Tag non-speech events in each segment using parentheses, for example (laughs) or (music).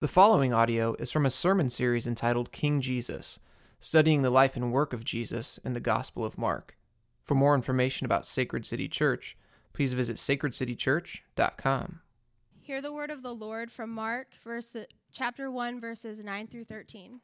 The following audio is from a sermon series entitled King Jesus, studying the life and work of Jesus in the Gospel of Mark. For more information about Sacred City Church, please visit sacredcitychurch.com. Hear the word of the Lord from Mark, verse, chapter 1, verses 9 through 13.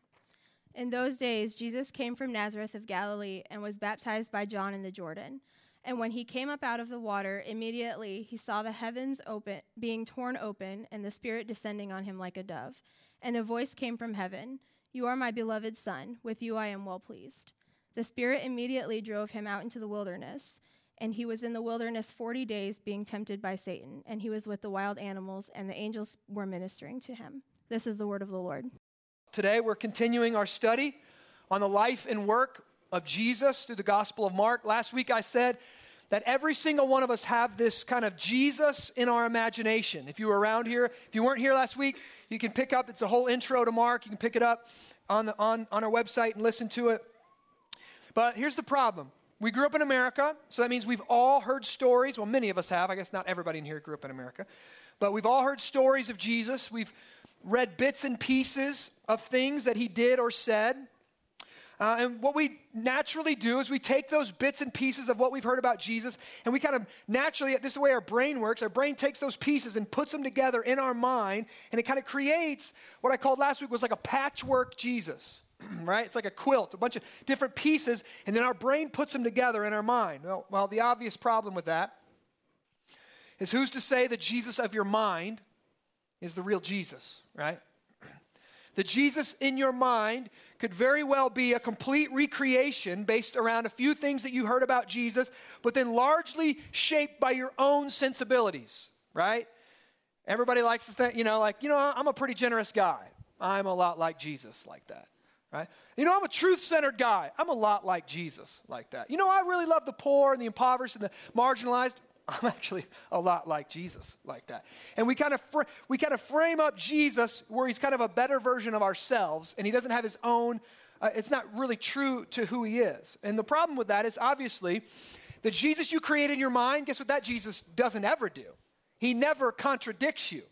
In those days, Jesus came from Nazareth of Galilee and was baptized by John in the Jordan. And when he came up out of the water, immediately he saw the heavens open, being torn open, and the Spirit descending on him like a dove. And a voice came from heaven You are my beloved Son, with you I am well pleased. The Spirit immediately drove him out into the wilderness, and he was in the wilderness forty days, being tempted by Satan. And he was with the wild animals, and the angels were ministering to him. This is the word of the Lord. Today we're continuing our study on the life and work of Jesus through the Gospel of Mark. Last week I said that every single one of us have this kind of Jesus in our imagination. If you were around here, if you weren't here last week, you can pick up, it's a whole intro to Mark. You can pick it up on, the, on, on our website and listen to it. But here's the problem. We grew up in America, so that means we've all heard stories. Well, many of us have. I guess not everybody in here grew up in America. But we've all heard stories of Jesus. We've read bits and pieces of things that he did or said. Uh, and what we naturally do is we take those bits and pieces of what we've heard about Jesus, and we kind of naturally, this is the way our brain works. Our brain takes those pieces and puts them together in our mind, and it kind of creates what I called last week was like a patchwork Jesus, (clears throat) right? It's like a quilt, a bunch of different pieces, and then our brain puts them together in our mind. Well, well the obvious problem with that is who's to say that Jesus of your mind is the real Jesus, right? (clears throat) The Jesus in your mind could very well be a complete recreation based around a few things that you heard about Jesus, but then largely shaped by your own sensibilities, right? Everybody likes to think, you know, like, you know, I'm a pretty generous guy. I'm a lot like Jesus, like that, right? You know, I'm a truth centered guy. I'm a lot like Jesus, like that. You know, I really love the poor and the impoverished and the marginalized. I'm actually a lot like Jesus, like that. And we kind of fr- we kind of frame up Jesus where he's kind of a better version of ourselves, and he doesn't have his own. Uh, it's not really true to who he is. And the problem with that is obviously the Jesus you create in your mind. Guess what? That Jesus doesn't ever do. He never contradicts you,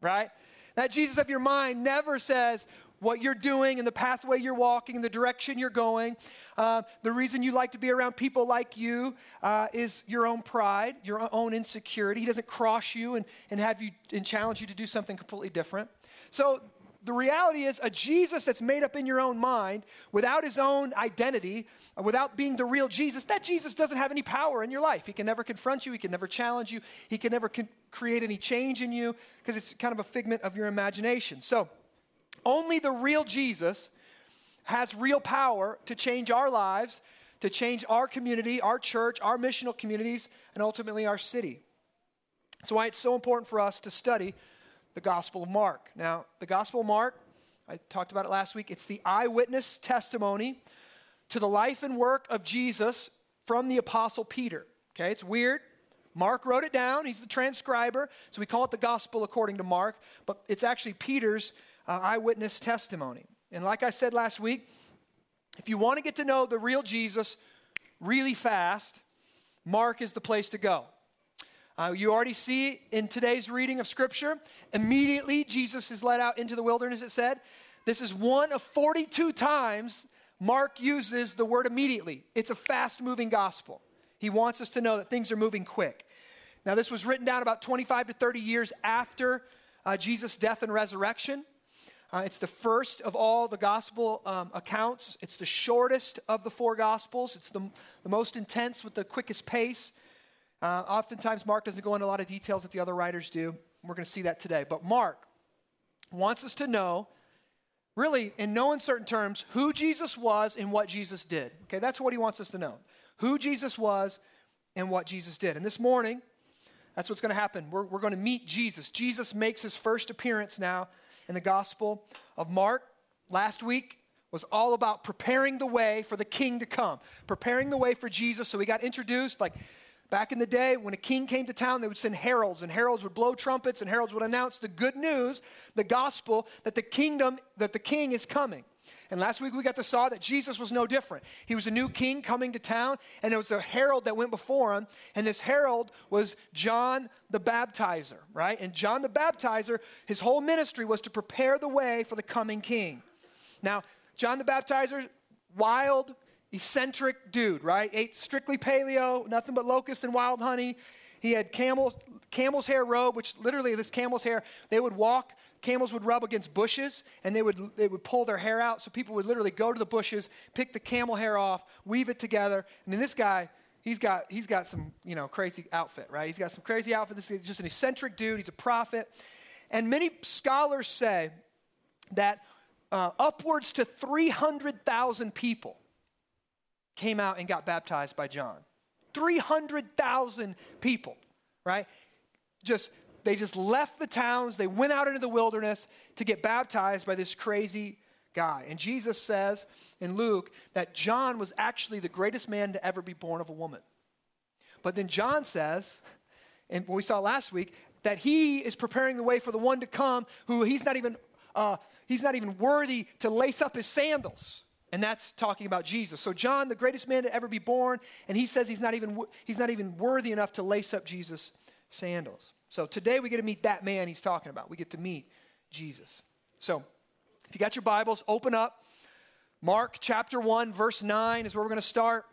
right? That Jesus of your mind never says, what you're doing and the pathway you're walking and the direction you're going. Uh, the reason you like to be around people like you uh, is your own pride, your own insecurity. He doesn't cross you and, and have you and challenge you to do something completely different. So the reality is a Jesus that's made up in your own mind without his own identity, without being the real Jesus, that Jesus doesn't have any power in your life. He can never confront you, he can never challenge you, he can never con- create any change in you because it's kind of a figment of your imagination. So, only the real Jesus has real power to change our lives, to change our community, our church, our missional communities, and ultimately our city. That's why it's so important for us to study the Gospel of Mark. Now, the Gospel of Mark, I talked about it last week, it's the eyewitness testimony to the life and work of Jesus from the Apostle Peter. Okay, it's weird. Mark wrote it down, he's the transcriber, so we call it the Gospel according to Mark, but it's actually Peter's uh, eyewitness testimony. And like I said last week, if you want to get to know the real Jesus really fast, Mark is the place to go. Uh, you already see in today's reading of Scripture, immediately Jesus is led out into the wilderness, it said. This is one of 42 times Mark uses the word immediately. It's a fast moving gospel. He wants us to know that things are moving quick. Now, this was written down about 25 to 30 years after uh, Jesus' death and resurrection. Uh, it's the first of all the gospel um, accounts. It's the shortest of the four gospels. It's the, the most intense with the quickest pace. Uh, oftentimes, Mark doesn't go into a lot of details that the other writers do. We're going to see that today. But Mark wants us to know, really, in no uncertain terms, who Jesus was and what Jesus did. Okay, that's what he wants us to know. Who Jesus was and what Jesus did. And this morning, that's what's going to happen. We're, we're going to meet Jesus. Jesus makes his first appearance now in the Gospel of Mark. Last week was all about preparing the way for the king to come, preparing the way for Jesus. So we got introduced like back in the day when a king came to town, they would send heralds, and heralds would blow trumpets, and heralds would announce the good news, the gospel, that the kingdom, that the king is coming. And last week we got to saw that Jesus was no different. He was a new king coming to town, and it was a herald that went before him, and this herald was John the Baptizer, right? And John the Baptizer, his whole ministry was to prepare the way for the coming king. Now, John the Baptizer, wild, eccentric dude, right? Ate strictly paleo, nothing but locusts and wild honey. He had camel's, camel's hair robe, which literally this camel's hair, they would walk, camels would rub against bushes, and they would, they would pull their hair out. So people would literally go to the bushes, pick the camel hair off, weave it together. And then this guy, he's got, he's got some, you know, crazy outfit, right? He's got some crazy outfit. This is just an eccentric dude. He's a prophet. And many scholars say that uh, upwards to 300,000 people came out and got baptized by John. 300,000 people, right? Just they just left the towns, they went out into the wilderness to get baptized by this crazy guy. And Jesus says in Luke that John was actually the greatest man to ever be born of a woman. But then John says, and we saw last week, that he is preparing the way for the one to come who he's not even uh, he's not even worthy to lace up his sandals. And that's talking about Jesus. So John, the greatest man to ever be born, and he says he's not even he's not even worthy enough to lace up Jesus' sandals. So today we get to meet that man he's talking about. We get to meet Jesus. So if you got your Bibles, open up. Mark chapter 1, verse 9 is where we're going to start.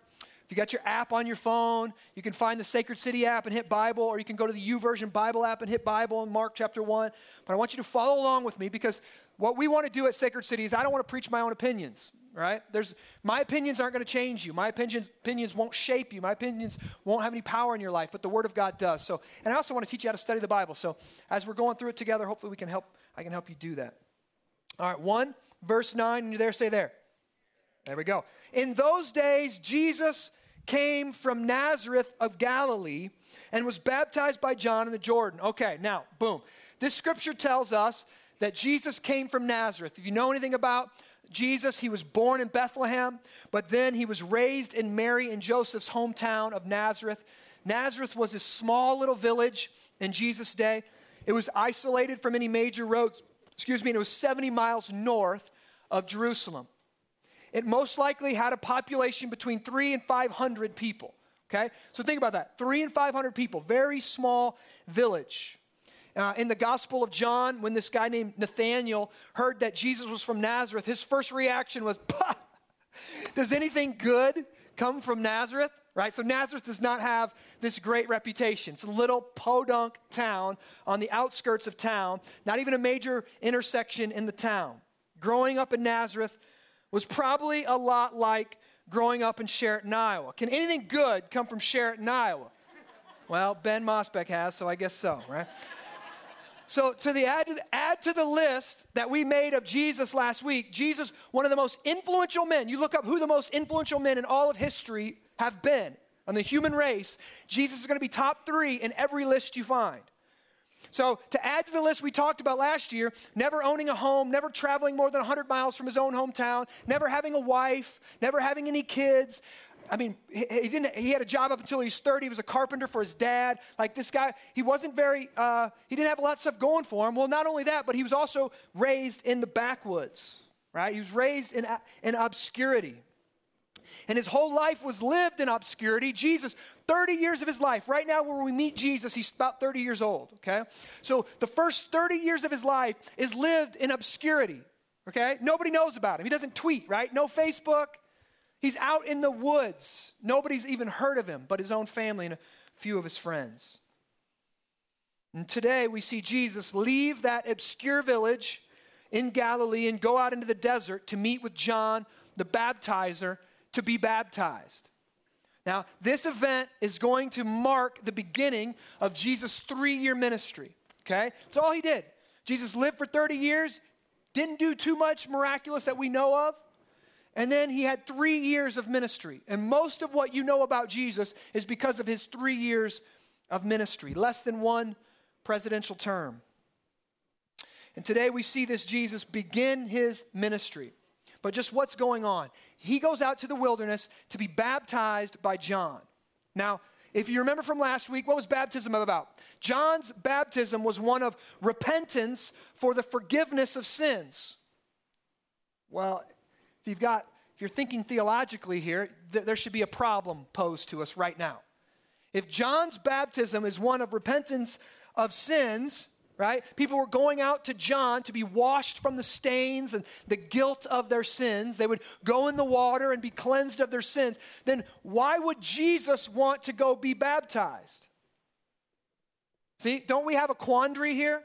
If you got your app on your phone, you can find the Sacred City app and hit Bible, or you can go to the YouVersion Bible app and hit Bible in Mark chapter 1. But I want you to follow along with me because what we want to do at Sacred City is I don't want to preach my own opinions right? There's my opinions aren't going to change you. My opinion, opinions won't shape you. My opinions won't have any power in your life, but the Word of God does. So, and I also want to teach you how to study the Bible. So, as we're going through it together, hopefully we can help. I can help you do that. All right, one verse nine. And you there? Say there. There we go. In those days, Jesus came from Nazareth of Galilee and was baptized by John in the Jordan. Okay, now, boom. This scripture tells us that Jesus came from Nazareth. If you know anything about Jesus, he was born in Bethlehem, but then he was raised in Mary and Joseph's hometown of Nazareth. Nazareth was a small little village in Jesus' day. It was isolated from any major roads, excuse me, and it was 70 miles north of Jerusalem. It most likely had a population between three and 500 people. Okay? So think about that. Three and 500 people, very small village. Uh, in the Gospel of John, when this guy named Nathaniel heard that Jesus was from Nazareth, his first reaction was, Does anything good come from Nazareth? Right? So Nazareth does not have this great reputation. It's a little podunk town on the outskirts of town, not even a major intersection in the town. Growing up in Nazareth was probably a lot like growing up in Sheraton, Iowa. Can anything good come from Sheraton, Iowa? Well, Ben Mosbeck has, so I guess so, right? So, to the add, add to the list that we made of Jesus last week, Jesus, one of the most influential men, you look up who the most influential men in all of history have been on the human race, Jesus is going to be top three in every list you find. So, to add to the list we talked about last year, never owning a home, never traveling more than 100 miles from his own hometown, never having a wife, never having any kids, I mean, he, he, didn't. He had a job up until he was 30. He was a carpenter for his dad. Like this guy, he wasn't very. Uh, he didn't have a lot of stuff going for him. Well, not only that, but he was also raised in the backwoods. Right? He was raised in in obscurity, and his whole life was lived in obscurity. Jesus, 30 years of his life. Right now, where we meet Jesus, he's about 30 years old. Okay, so the first 30 years of his life is lived in obscurity. Okay, nobody knows about him. He doesn't tweet. Right? No Facebook. He's out in the woods. Nobody's even heard of him but his own family and a few of his friends. And today we see Jesus leave that obscure village in Galilee and go out into the desert to meet with John the baptizer to be baptized. Now, this event is going to mark the beginning of Jesus' three year ministry. Okay? That's all he did. Jesus lived for 30 years, didn't do too much miraculous that we know of. And then he had three years of ministry. And most of what you know about Jesus is because of his three years of ministry, less than one presidential term. And today we see this Jesus begin his ministry. But just what's going on? He goes out to the wilderness to be baptized by John. Now, if you remember from last week, what was baptism about? John's baptism was one of repentance for the forgiveness of sins. Well, if you've got, if you're thinking theologically here, th- there should be a problem posed to us right now. If John's baptism is one of repentance of sins, right? People were going out to John to be washed from the stains and the guilt of their sins. They would go in the water and be cleansed of their sins. Then why would Jesus want to go be baptized? See, don't we have a quandary here?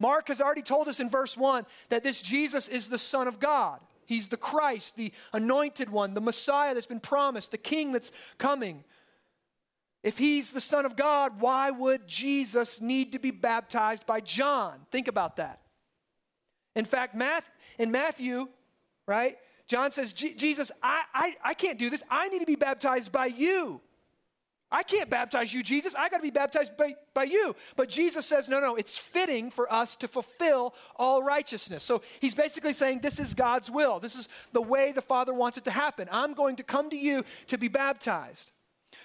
Mark has already told us in verse 1 that this Jesus is the Son of God. He's the Christ, the anointed one, the Messiah that's been promised, the King that's coming. If he's the Son of God, why would Jesus need to be baptized by John? Think about that. In fact, Matt, in Matthew, right, John says, Jesus, I, I, I can't do this. I need to be baptized by you. I can't baptize you, Jesus. I got to be baptized by, by you. But Jesus says, no, no, it's fitting for us to fulfill all righteousness. So he's basically saying, this is God's will. This is the way the Father wants it to happen. I'm going to come to you to be baptized.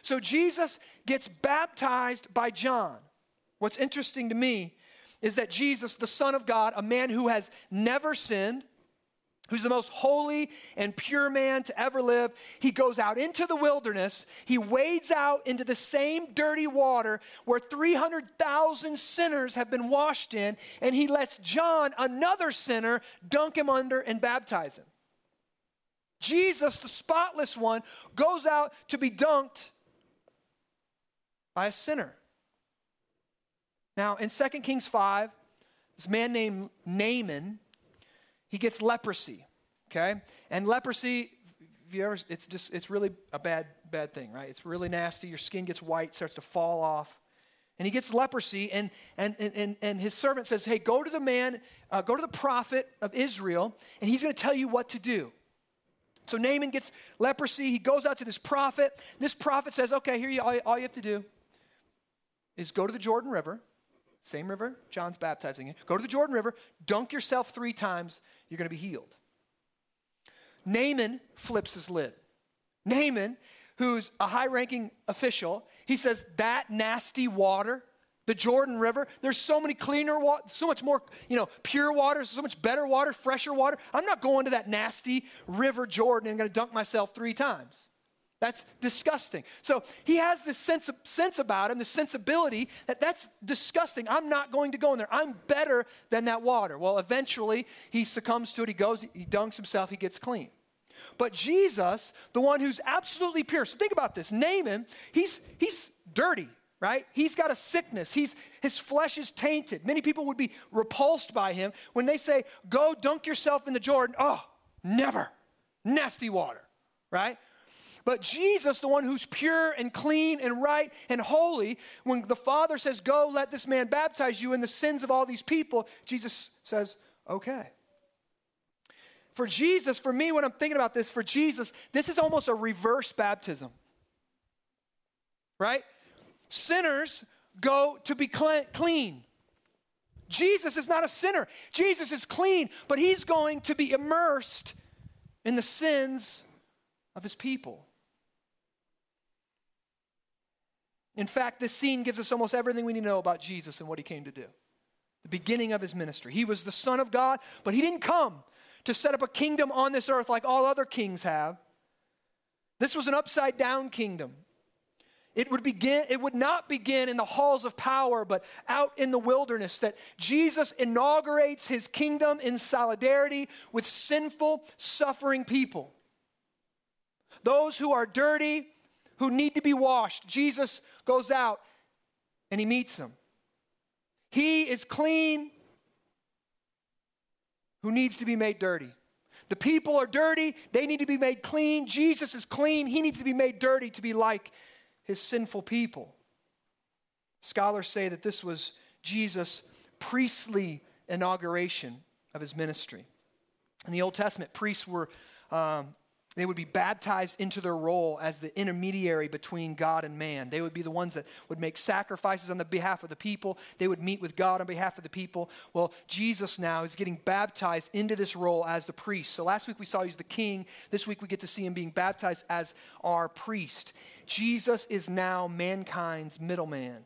So Jesus gets baptized by John. What's interesting to me is that Jesus, the Son of God, a man who has never sinned, who's the most holy and pure man to ever live, he goes out into the wilderness. He wades out into the same dirty water where 300,000 sinners have been washed in, and he lets John, another sinner, dunk him under and baptize him. Jesus, the spotless one, goes out to be dunked by a sinner. Now, in 2 Kings 5, this man named Naaman, he gets leprosy, okay? And leprosy, you ever, it's just, it's really a bad, bad thing, right? It's really nasty. Your skin gets white, starts to fall off. And he gets leprosy, and, and, and, and his servant says, Hey, go to the man, uh, go to the prophet of Israel, and he's going to tell you what to do. So Naaman gets leprosy. He goes out to this prophet. This prophet says, Okay, here you, all, all you have to do is go to the Jordan River, same river John's baptizing in. Go to the Jordan River, dunk yourself three times, you're going to be healed. Naaman flips his lid. Naaman, who's a high ranking official, he says, That nasty water, the Jordan River, there's so many cleaner water, so much more, you know, pure water, so much better water, fresher water. I'm not going to that nasty river Jordan and going to dunk myself three times. That's disgusting. So he has this sense, of, sense about him, this sensibility that that's disgusting. I'm not going to go in there. I'm better than that water. Well, eventually he succumbs to it. He goes, he dunks himself, he gets clean. But Jesus, the one who's absolutely pure. So think about this. Naaman, he's he's dirty, right? He's got a sickness. He's his flesh is tainted. Many people would be repulsed by him when they say, "Go dunk yourself in the Jordan." Oh, never. Nasty water, right? But Jesus, the one who's pure and clean and right and holy, when the Father says, Go, let this man baptize you in the sins of all these people, Jesus says, Okay. For Jesus, for me, when I'm thinking about this, for Jesus, this is almost a reverse baptism. Right? Sinners go to be clean. Jesus is not a sinner. Jesus is clean, but he's going to be immersed in the sins of his people. In fact, this scene gives us almost everything we need to know about Jesus and what he came to do. The beginning of his ministry. He was the Son of God, but he didn't come to set up a kingdom on this earth like all other kings have. This was an upside down kingdom. It would begin it would not begin in the halls of power but out in the wilderness that Jesus inaugurates his kingdom in solidarity with sinful suffering people. Those who are dirty, who need to be washed. Jesus goes out and he meets them. He is clean who needs to be made dirty. The people are dirty, they need to be made clean. Jesus is clean, he needs to be made dirty to be like his sinful people. Scholars say that this was Jesus' priestly inauguration of his ministry. In the Old Testament, priests were um, they would be baptized into their role as the intermediary between God and man. They would be the ones that would make sacrifices on the behalf of the people. They would meet with God on behalf of the people. Well, Jesus now is getting baptized into this role as the priest. So last week we saw he's the king. This week we get to see him being baptized as our priest. Jesus is now mankind's middleman.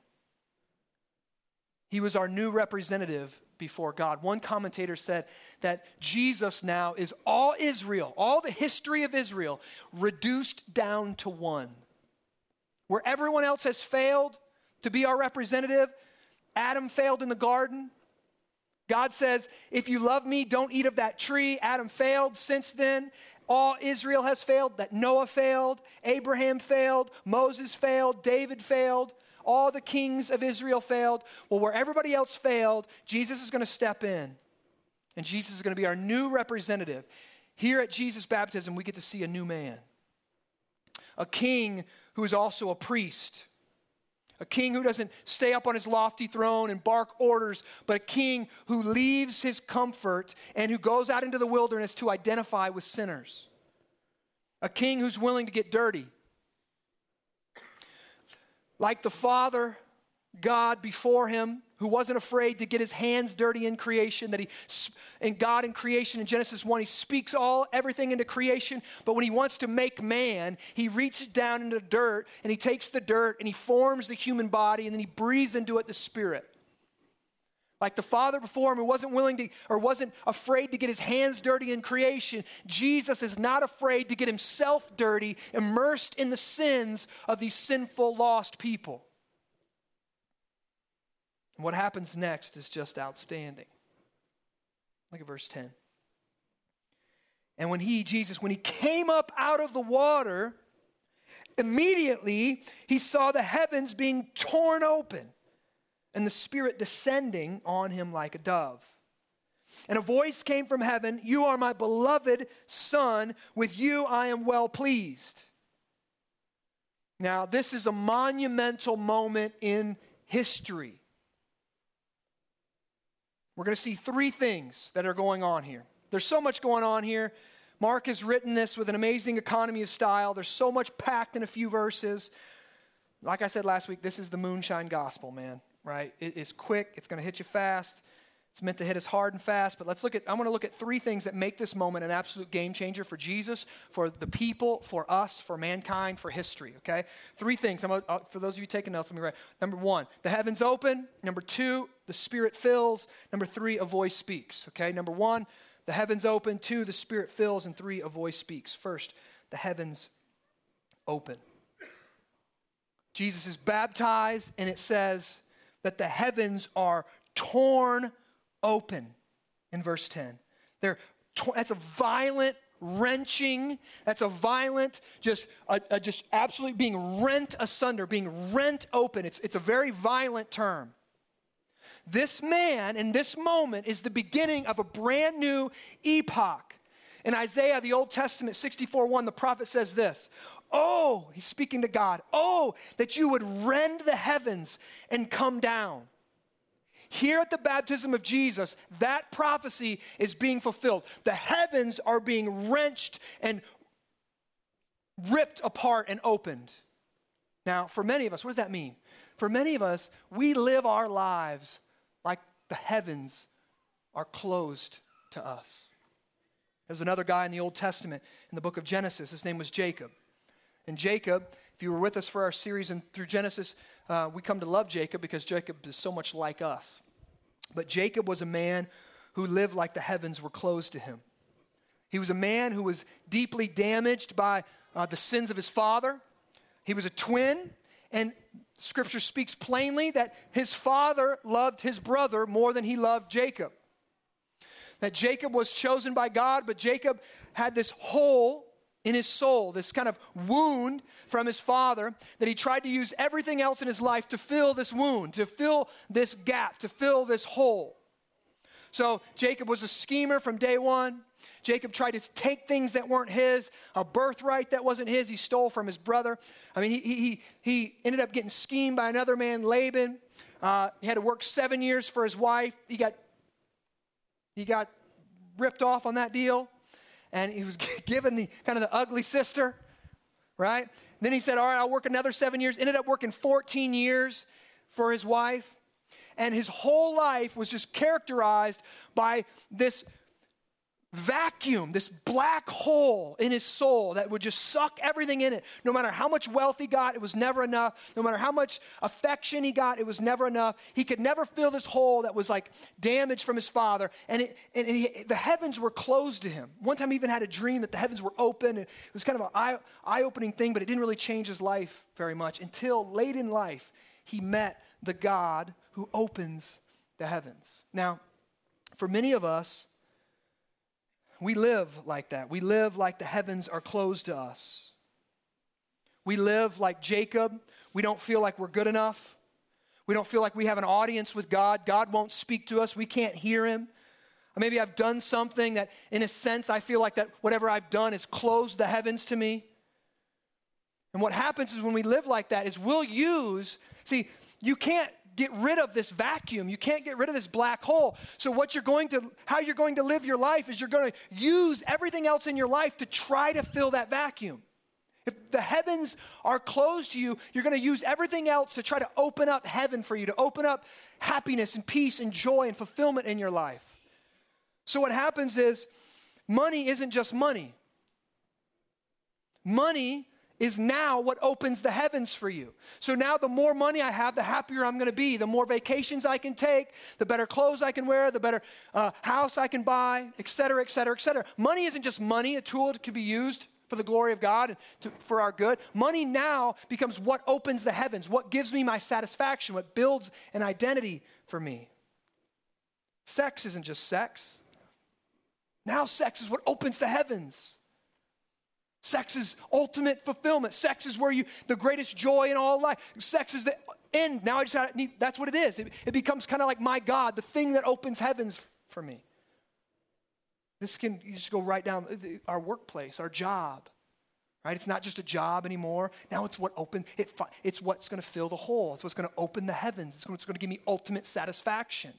He was our new representative before God. One commentator said that Jesus now is all Israel, all the history of Israel, reduced down to one. Where everyone else has failed to be our representative, Adam failed in the garden. God says, If you love me, don't eat of that tree. Adam failed since then. All Israel has failed, that Noah failed, Abraham failed, Moses failed, David failed, all the kings of Israel failed. Well, where everybody else failed, Jesus is going to step in. And Jesus is going to be our new representative. Here at Jesus' baptism, we get to see a new man, a king who is also a priest. A king who doesn't stay up on his lofty throne and bark orders, but a king who leaves his comfort and who goes out into the wilderness to identify with sinners. A king who's willing to get dirty. Like the Father, God before him, who wasn't afraid to get his hands dirty in creation that he and god in creation in genesis 1 he speaks all everything into creation but when he wants to make man he reaches down into dirt and he takes the dirt and he forms the human body and then he breathes into it the spirit like the father before him who wasn't willing to or wasn't afraid to get his hands dirty in creation jesus is not afraid to get himself dirty immersed in the sins of these sinful lost people and what happens next is just outstanding. Look at verse 10. And when he, Jesus, when he came up out of the water, immediately he saw the heavens being torn open and the Spirit descending on him like a dove. And a voice came from heaven You are my beloved Son, with you I am well pleased. Now, this is a monumental moment in history. We're going to see three things that are going on here. There's so much going on here. Mark has written this with an amazing economy of style. There's so much packed in a few verses. Like I said last week, this is the moonshine gospel, man, right? it's quick, it's going to hit you fast. It's meant to hit us hard and fast, but let's look at, I want to look at three things that make this moment an absolute game changer for Jesus, for the people, for us, for mankind, for history, okay? Three things. I'm, uh, for those of you taking notes, let me write. Number one, the heavens open. Number two, the Spirit fills. Number three, a voice speaks, okay? Number one, the heavens open. Two, the Spirit fills. And three, a voice speaks. First, the heavens open. Jesus is baptized, and it says that the heavens are torn open in verse 10. They're, that's a violent wrenching. That's a violent, just, a, a just absolutely being rent asunder, being rent open. It's, it's a very violent term. This man in this moment is the beginning of a brand new epoch. In Isaiah, the Old Testament, 64 1, the prophet says this Oh, he's speaking to God. Oh, that you would rend the heavens and come down here at the baptism of Jesus, that prophecy is being fulfilled. The heavens are being wrenched and ripped apart and opened. Now, for many of us, what does that mean? For many of us, we live our lives like the heavens are closed to us. There's another guy in the Old Testament in the book of Genesis. His name was Jacob. And Jacob, if you were with us for our series and through Genesis, uh, we come to love Jacob because Jacob is so much like us. But Jacob was a man who lived like the heavens were closed to him. He was a man who was deeply damaged by uh, the sins of his father. He was a twin, and scripture speaks plainly that his father loved his brother more than he loved Jacob. That Jacob was chosen by God, but Jacob had this hole in his soul, this kind of wound from his father, that he tried to use everything else in his life to fill this wound, to fill this gap, to fill this hole. So Jacob was a schemer from day one. Jacob tried to take things that weren't his, a birthright that wasn't his, he stole from his brother. I mean, he, he, he ended up getting schemed by another man, Laban. Uh, he had to work seven years for his wife. He got, he got ripped off on that deal and he was (laughs) given the kind of the ugly sister, right? Then he said, All right, I'll work another seven years. Ended up working 14 years for his wife. And his whole life was just characterized by this vacuum, this black hole in his soul that would just suck everything in it. No matter how much wealth he got, it was never enough. No matter how much affection he got, it was never enough. He could never fill this hole that was like damaged from his father. And, it, and he, the heavens were closed to him. One time he even had a dream that the heavens were open. And it was kind of an eye opening thing, but it didn't really change his life very much until late in life he met the God who opens the heavens. Now, for many of us, we live like that. We live like the heavens are closed to us. We live like Jacob. We don't feel like we're good enough. We don't feel like we have an audience with God. God won't speak to us. We can't hear him. Or maybe I've done something that, in a sense, I feel like that whatever I've done has closed the heavens to me. And what happens is when we live like that is we'll use, see, you can't get rid of this vacuum. You can't get rid of this black hole. So what you're going to how you're going to live your life is you're going to use everything else in your life to try to fill that vacuum. If the heavens are closed to you, you're going to use everything else to try to open up heaven for you, to open up happiness and peace and joy and fulfillment in your life. So what happens is money isn't just money. Money is now what opens the heavens for you. So now the more money I have, the happier I'm going to be. The more vacations I can take, the better clothes I can wear, the better uh, house I can buy, et cetera, et cetera, et cetera. Money isn't just money, a tool that can be used for the glory of God and to, for our good. Money now becomes what opens the heavens, what gives me my satisfaction, what builds an identity for me. Sex isn't just sex. Now sex is what opens the heavens. Sex is ultimate fulfillment. Sex is where you, the greatest joy in all life. Sex is the end. Now I just need, that's what it is. It, it becomes kind of like my God, the thing that opens heavens for me. This can, you just go right down our workplace, our job, right? It's not just a job anymore. Now it's what open, it, it's what's going to fill the hole. It's what's going to open the heavens. It's what's going to give me ultimate satisfaction.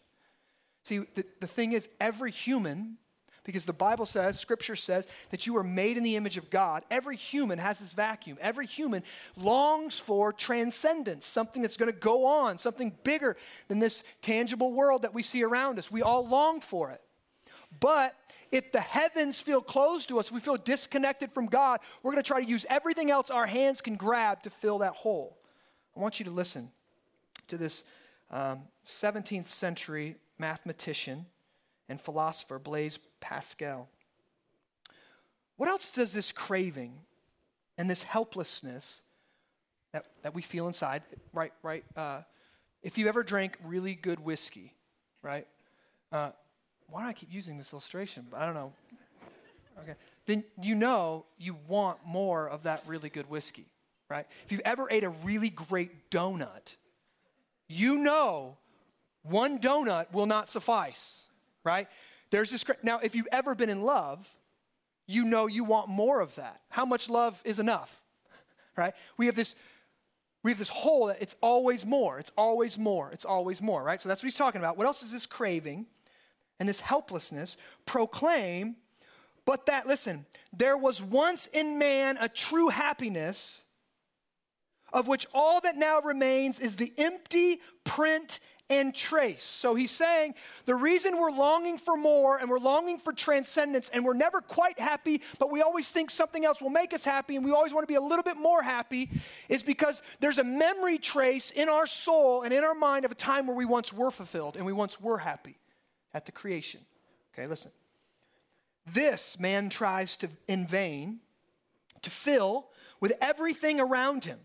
See, the, the thing is, every human because the Bible says, Scripture says, that you are made in the image of God. Every human has this vacuum. Every human longs for transcendence, something that's going to go on, something bigger than this tangible world that we see around us. We all long for it. But if the heavens feel closed to us, we feel disconnected from God, we're going to try to use everything else our hands can grab to fill that hole. I want you to listen to this um, 17th century mathematician and philosopher Blaise Pascal. What else does this craving and this helplessness that, that we feel inside, right? Right. Uh, if you ever drank really good whiskey, right? Uh, why do I keep using this illustration? I don't know. Okay. Then you know you want more of that really good whiskey, right? If you've ever ate a really great donut, you know one donut will not suffice right? There's this now if you've ever been in love, you know you want more of that. How much love is enough? Right? We have this we have this hole that it's always more. It's always more. It's always more, right? So that's what he's talking about. What else is this craving and this helplessness proclaim but that listen, there was once in man a true happiness of which all that now remains is the empty print and trace. So he's saying the reason we're longing for more and we're longing for transcendence and we're never quite happy, but we always think something else will make us happy and we always want to be a little bit more happy is because there's a memory trace in our soul and in our mind of a time where we once were fulfilled and we once were happy at the creation. Okay, listen. This man tries to, in vain, to fill with everything around him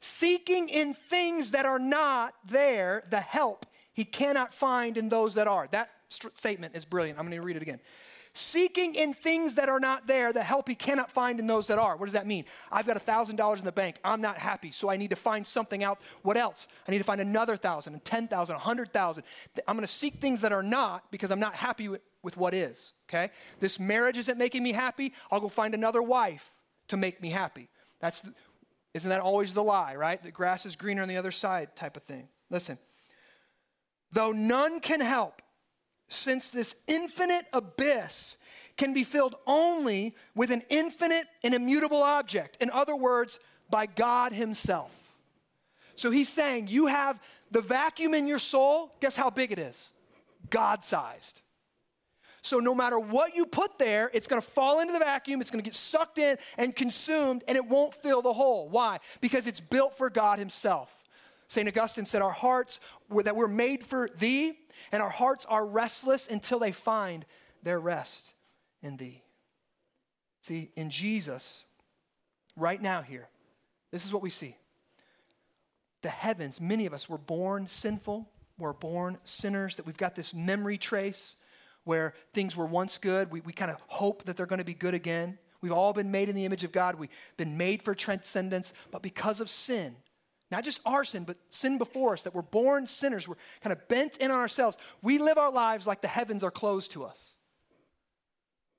seeking in things that are not there the help he cannot find in those that are. That st- statement is brilliant. I'm going to read it again. Seeking in things that are not there the help he cannot find in those that are. What does that mean? I've got $1,000 in the bank. I'm not happy, so I need to find something out. What else? I need to find another thousand and 10,000, 100,000. I'm going to seek things that are not because I'm not happy with, with what is. Okay? This marriage isn't making me happy. I'll go find another wife to make me happy. That's isn't that always the lie, right? The grass is greener on the other side type of thing. Listen. Though none can help, since this infinite abyss can be filled only with an infinite and immutable object. In other words, by God Himself. So he's saying you have the vacuum in your soul, guess how big it is? God sized. So no matter what you put there, it's going to fall into the vacuum, it's going to get sucked in and consumed, and it won't fill the hole. Why? Because it's built for God Himself. St. Augustine said, Our hearts, were, that we're made for Thee, and our hearts are restless until they find their rest in Thee. See, in Jesus, right now here, this is what we see. The heavens, many of us were born sinful, we're born sinners, that we've got this memory trace where things were once good. We, we kind of hope that they're going to be good again. We've all been made in the image of God. We've been made for transcendence, but because of sin, not just our sin, but sin before us, that we're born sinners, we're kind of bent in on ourselves. We live our lives like the heavens are closed to us.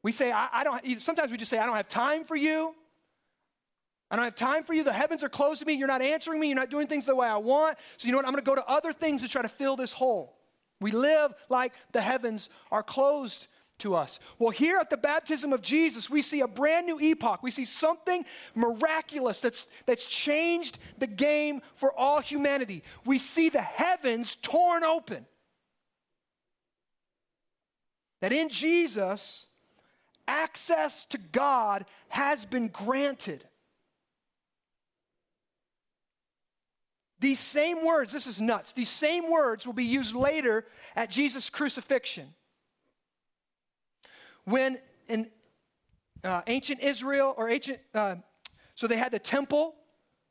We say, I, I don't, sometimes we just say, I don't have time for you. I don't have time for you. The heavens are closed to me. You're not answering me. You're not doing things the way I want. So, you know what? I'm going to go to other things to try to fill this hole. We live like the heavens are closed to us. Well, here at the baptism of Jesus, we see a brand new epoch. We see something miraculous that's, that's changed the game for all humanity. We see the heavens torn open. That in Jesus, access to God has been granted. These same words, this is nuts, these same words will be used later at Jesus' crucifixion. When in uh, ancient Israel or ancient, uh, so they had the temple,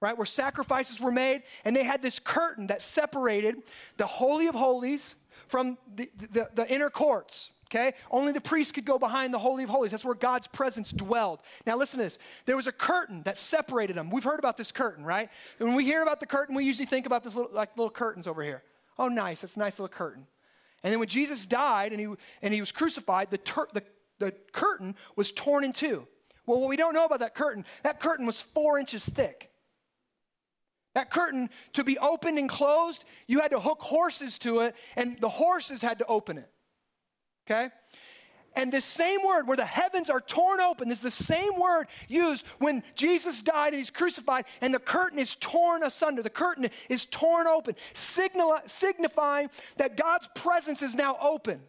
right, where sacrifices were made, and they had this curtain that separated the Holy of Holies from the, the, the inner courts. Okay? Only the priest could go behind the Holy of Holies. That's where God's presence dwelled. Now, listen to this. There was a curtain that separated them. We've heard about this curtain, right? And when we hear about the curtain, we usually think about this little, like little curtains over here. Oh, nice. That's a nice little curtain. And then when Jesus died and he, and he was crucified, the, ter- the, the curtain was torn in two. Well, what we don't know about that curtain, that curtain was four inches thick. That curtain, to be opened and closed, you had to hook horses to it, and the horses had to open it okay? And this same word, where the heavens are torn open, is the same word used when Jesus died and he's crucified, and the curtain is torn asunder. The curtain is torn open, signal, signifying that God's presence is now open.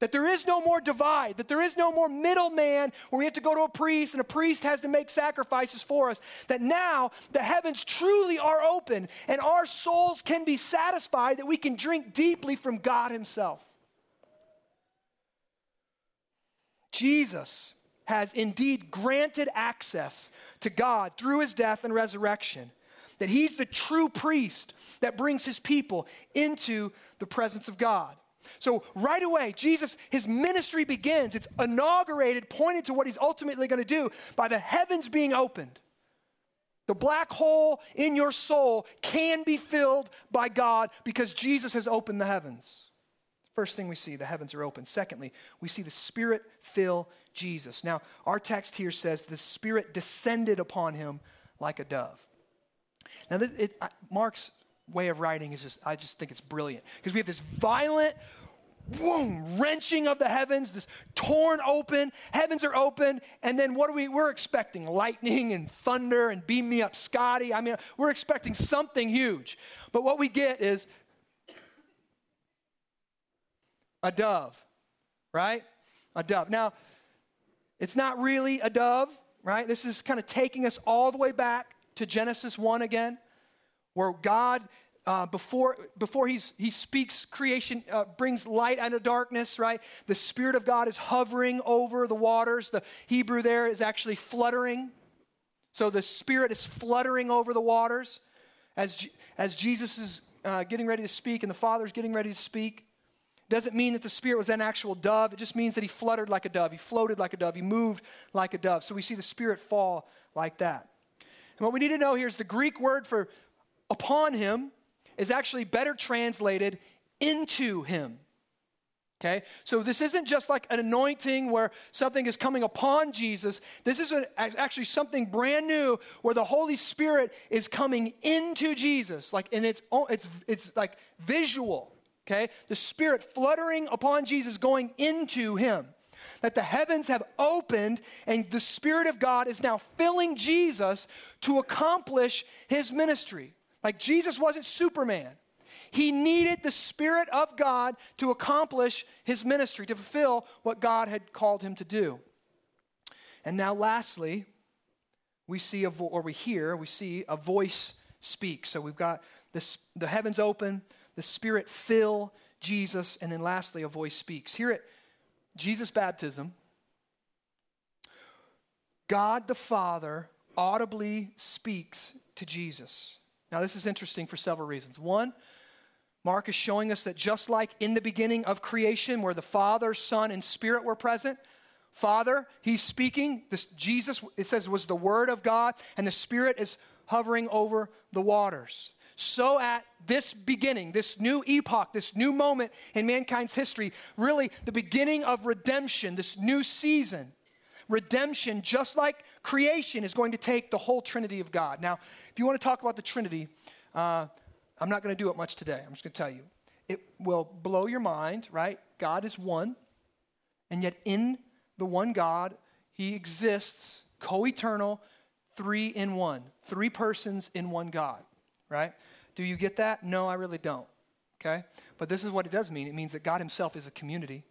That there is no more divide, that there is no more middleman where we have to go to a priest and a priest has to make sacrifices for us. That now the heavens truly are open and our souls can be satisfied, that we can drink deeply from God Himself. Jesus has indeed granted access to God through his death and resurrection. That he's the true priest that brings his people into the presence of God. So, right away, Jesus, his ministry begins. It's inaugurated, pointed to what he's ultimately going to do by the heavens being opened. The black hole in your soul can be filled by God because Jesus has opened the heavens. First thing we see, the heavens are open. Secondly, we see the Spirit fill Jesus. Now, our text here says the Spirit descended upon him like a dove. Now, it, it, Mark's way of writing is just, I just think it's brilliant because we have this violent, boom, wrenching of the heavens, this torn open, heavens are open, and then what are we, we're expecting lightning and thunder and beam me up, Scotty. I mean, we're expecting something huge. But what we get is a dove, right? A dove. Now, it's not really a dove, right? This is kind of taking us all the way back to Genesis 1 again, where God, uh, before, before he's, he speaks creation, uh, brings light out of darkness, right? The Spirit of God is hovering over the waters. The Hebrew there is actually fluttering. So the Spirit is fluttering over the waters as, as Jesus is uh, getting ready to speak and the Father is getting ready to speak doesn't mean that the Spirit was an actual dove. It just means that he fluttered like a dove. He floated like a dove. He moved like a dove. So we see the Spirit fall like that. And what we need to know here is the Greek word for upon him is actually better translated into him. Okay? So this isn't just like an anointing where something is coming upon Jesus. This is actually something brand new where the Holy Spirit is coming into Jesus. Like, and it's, it's, it's like visual okay? The Spirit fluttering upon Jesus, going into him. That the heavens have opened and the Spirit of God is now filling Jesus to accomplish his ministry. Like Jesus wasn't Superman. He needed the Spirit of God to accomplish his ministry, to fulfill what God had called him to do. And now, lastly, we see a vo- or we hear, we see a voice speak. So we've got this, the heavens open, the Spirit fill Jesus, and then lastly, a voice speaks. Here at Jesus' baptism, God the Father audibly speaks to Jesus. Now, this is interesting for several reasons. One, Mark is showing us that just like in the beginning of creation, where the Father, Son, and Spirit were present, Father, He's speaking. This Jesus, it says, was the Word of God, and the Spirit is hovering over the waters. So, at this beginning, this new epoch, this new moment in mankind's history, really the beginning of redemption, this new season, redemption, just like creation, is going to take the whole Trinity of God. Now, if you want to talk about the Trinity, uh, I'm not going to do it much today. I'm just going to tell you. It will blow your mind, right? God is one, and yet in the one God, He exists co eternal, three in one, three persons in one God, right? Do you get that? No, I really don't. Okay? But this is what it does mean it means that God Himself is a community,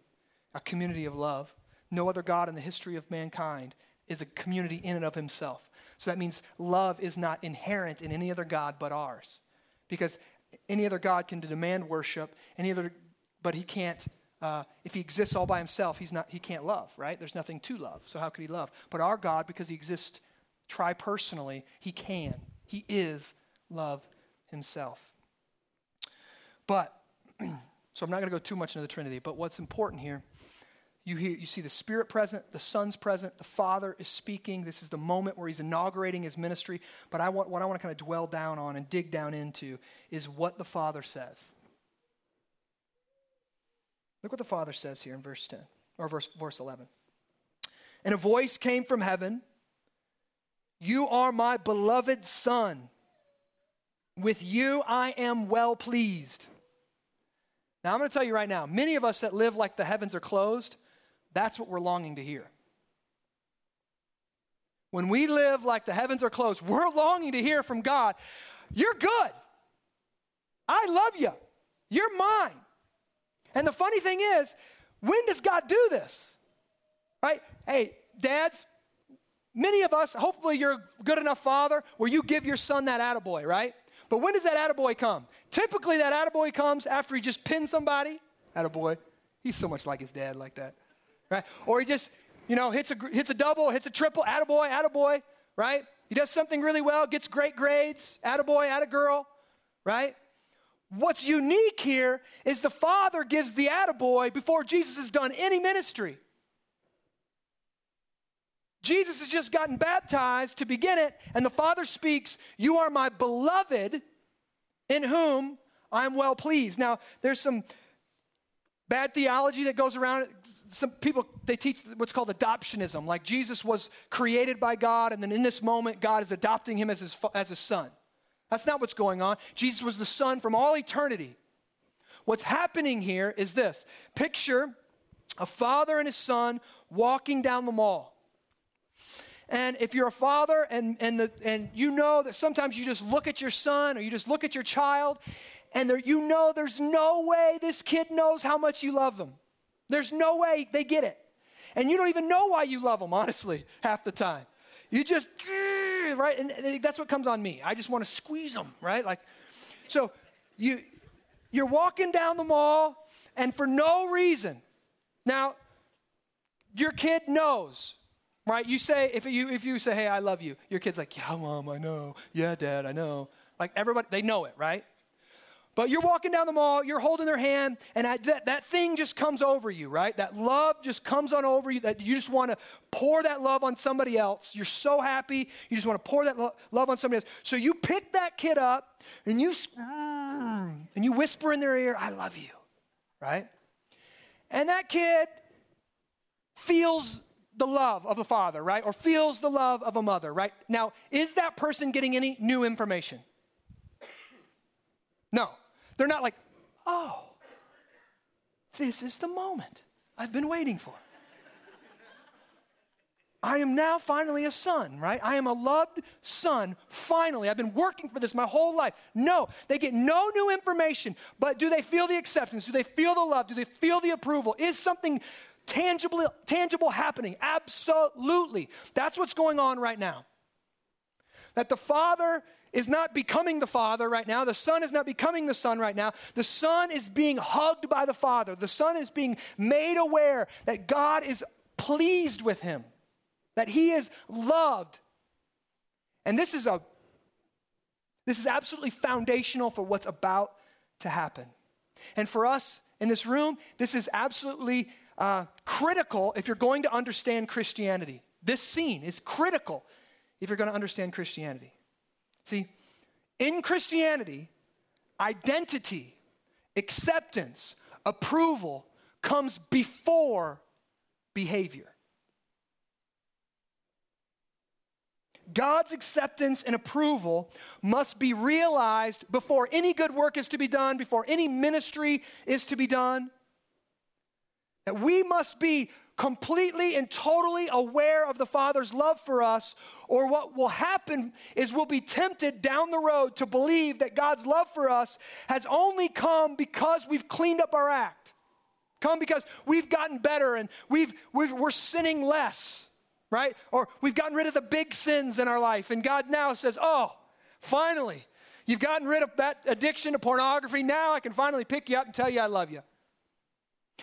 a community of love. No other God in the history of mankind is a community in and of Himself. So that means love is not inherent in any other God but ours. Because any other God can demand worship, any other, but He can't. Uh, if he exists all by himself, he's not, he can't love, right? There's nothing to love. So how could he love? But our God, because he exists tri-personally, he can. He is love himself. But, (clears throat) so I'm not going to go too much into the Trinity, but what's important here, you, hear, you see the Spirit present, the Son's present, the Father is speaking. This is the moment where he's inaugurating his ministry. But I want, what I want to kind of dwell down on and dig down into is what the Father says. Look what the Father says here in verse 10, or verse, verse 11. And a voice came from heaven You are my beloved Son. With you I am well pleased. Now, I'm going to tell you right now, many of us that live like the heavens are closed, that's what we're longing to hear. When we live like the heavens are closed, we're longing to hear from God, You're good. I love you. You're mine. And the funny thing is, when does God do this? Right? Hey, dads, many of us, hopefully you're a good enough father where you give your son that attaboy, right? But when does that attaboy come? Typically, that attaboy comes after he just pins somebody. Attaboy. He's so much like his dad, like that. Right? Or he just, you know, hits a, hits a double, hits a triple, attaboy, attaboy, right? He does something really well, gets great grades, attaboy, attagirl, right? What's unique here is the Father gives the attaboy before Jesus has done any ministry. Jesus has just gotten baptized to begin it, and the Father speaks, You are my beloved, in whom I am well pleased. Now, there's some bad theology that goes around. Some people, they teach what's called adoptionism, like Jesus was created by God, and then in this moment, God is adopting him as his, as his son. That's not what's going on. Jesus was the Son from all eternity. What's happening here is this picture a father and his son walking down the mall. And if you're a father and, and, the, and you know that sometimes you just look at your son or you just look at your child and there, you know there's no way this kid knows how much you love them. There's no way they get it. And you don't even know why you love them, honestly, (laughs) half the time. You just, (laughs) right? And that's what comes on me. I just want to squeeze them, right? Like, so you, you're walking down the mall and for no reason. Now, your kid knows, right? You say, if you, if you say, hey, I love you, your kid's like, yeah, mom, I know. Yeah, dad, I know. Like everybody, they know it, right? But you're walking down the mall, you're holding their hand, and that, that thing just comes over you, right? That love just comes on over you, that you just want to pour that love on somebody else. You're so happy, you just want to pour that lo- love on somebody else. So you pick that kid up, and you, and you whisper in their ear, I love you, right? And that kid feels the love of a father, right? Or feels the love of a mother, right? Now, is that person getting any new information? No. They're not like, oh, this is the moment I've been waiting for. I am now finally a son, right? I am a loved son, finally. I've been working for this my whole life. No, they get no new information, but do they feel the acceptance? Do they feel the love? Do they feel the approval? Is something tangible, tangible happening? Absolutely. That's what's going on right now. That the Father is not becoming the Father right now. The Son is not becoming the Son right now. The Son is being hugged by the Father. The Son is being made aware that God is pleased with him, that he is loved. And this is a this is absolutely foundational for what's about to happen. And for us in this room, this is absolutely uh, critical if you're going to understand Christianity. This scene is critical if you're going to understand Christianity. See, in Christianity, identity, acceptance, approval comes before behavior. God's acceptance and approval must be realized before any good work is to be done, before any ministry is to be done. That we must be completely and totally aware of the Father's love for us, or what will happen is we'll be tempted down the road to believe that God's love for us has only come because we've cleaned up our act. Come because we've gotten better and we've, we are sinning less, right? Or we've gotten rid of the big sins in our life, and God now says, Oh, finally, you've gotten rid of that addiction to pornography. Now I can finally pick you up and tell you I love you.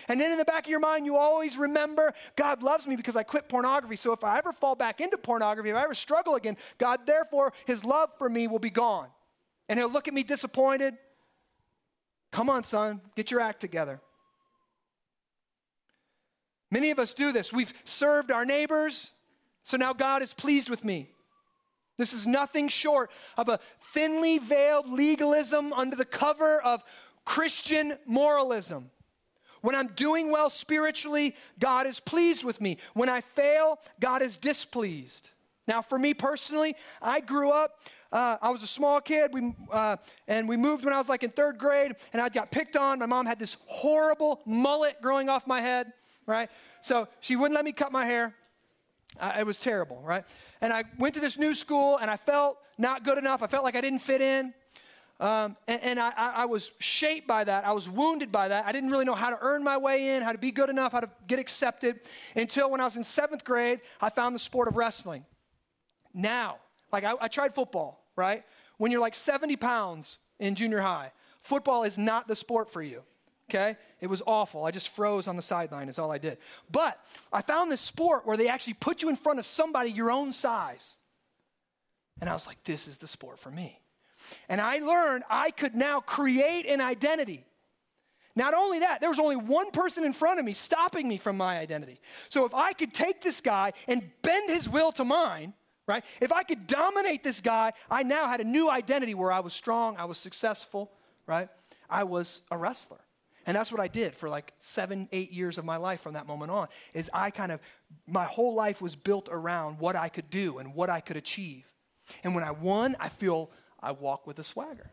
And then in the back of your mind, you always remember God loves me because I quit pornography. So if I ever fall back into pornography, if I ever struggle again, God, therefore, his love for me will be gone. And he'll look at me disappointed. Come on, son, get your act together. Many of us do this. We've served our neighbors, so now God is pleased with me. This is nothing short of a thinly veiled legalism under the cover of Christian moralism. When I'm doing well spiritually, God is pleased with me. When I fail, God is displeased. Now, for me personally, I grew up. Uh, I was a small kid, we, uh, and we moved when I was like in third grade, and I got picked on. My mom had this horrible mullet growing off my head, right? So she wouldn't let me cut my hair. I, it was terrible, right? And I went to this new school, and I felt not good enough. I felt like I didn't fit in. Um, and, and I, I, was shaped by that. I was wounded by that. I didn't really know how to earn my way in, how to be good enough, how to get accepted until when I was in seventh grade, I found the sport of wrestling. Now, like I, I tried football, right? When you're like 70 pounds in junior high, football is not the sport for you. Okay? It was awful. I just froze on the sideline, is all I did. But I found this sport where they actually put you in front of somebody your own size. And I was like, this is the sport for me. And I learned I could now create an identity. Not only that, there was only one person in front of me stopping me from my identity. So if I could take this guy and bend his will to mine, right? If I could dominate this guy, I now had a new identity where I was strong, I was successful, right? I was a wrestler. And that's what I did for like seven, eight years of my life from that moment on. Is I kind of, my whole life was built around what I could do and what I could achieve. And when I won, I feel I walk with a swagger.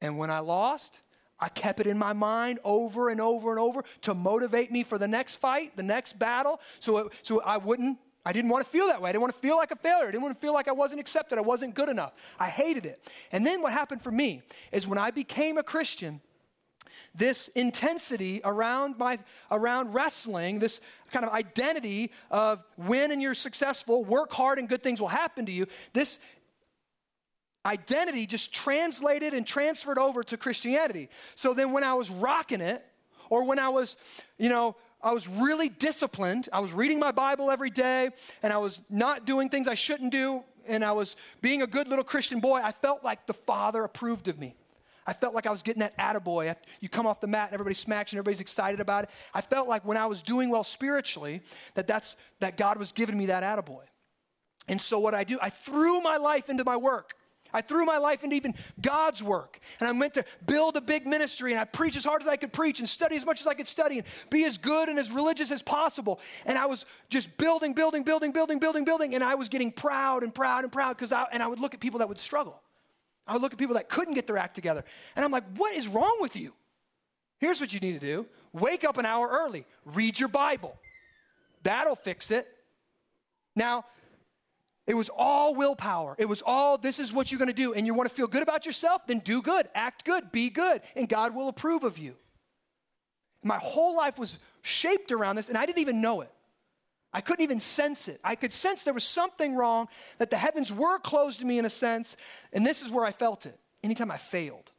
And when I lost, I kept it in my mind over and over and over to motivate me for the next fight, the next battle, so, it, so I wouldn't, I didn't want to feel that way. I didn't want to feel like a failure. I didn't want to feel like I wasn't accepted. I wasn't good enough. I hated it. And then what happened for me is when I became a Christian, this intensity around my around wrestling this kind of identity of win and you're successful work hard and good things will happen to you this identity just translated and transferred over to Christianity. So then when I was rocking it, or when I was, you know, I was really disciplined, I was reading my Bible every day, and I was not doing things I shouldn't do, and I was being a good little Christian boy, I felt like the Father approved of me. I felt like I was getting that attaboy. You come off the mat and everybody smacks and everybody's excited about it. I felt like when I was doing well spiritually, that that's that God was giving me that attaboy. And so what I do, I threw my life into my work. I threw my life into even God's work. And I meant to build a big ministry and I preach as hard as I could preach and study as much as I could study and be as good and as religious as possible. And I was just building, building, building, building, building, building. And I was getting proud and proud and proud because I, and I would look at people that would struggle. I would look at people that couldn't get their act together. And I'm like, what is wrong with you? Here's what you need to do wake up an hour early, read your Bible. That'll fix it. Now, it was all willpower. It was all, this is what you're going to do. And you want to feel good about yourself? Then do good, act good, be good, and God will approve of you. My whole life was shaped around this, and I didn't even know it. I couldn't even sense it. I could sense there was something wrong, that the heavens were closed to me in a sense, and this is where I felt it. Anytime I failed.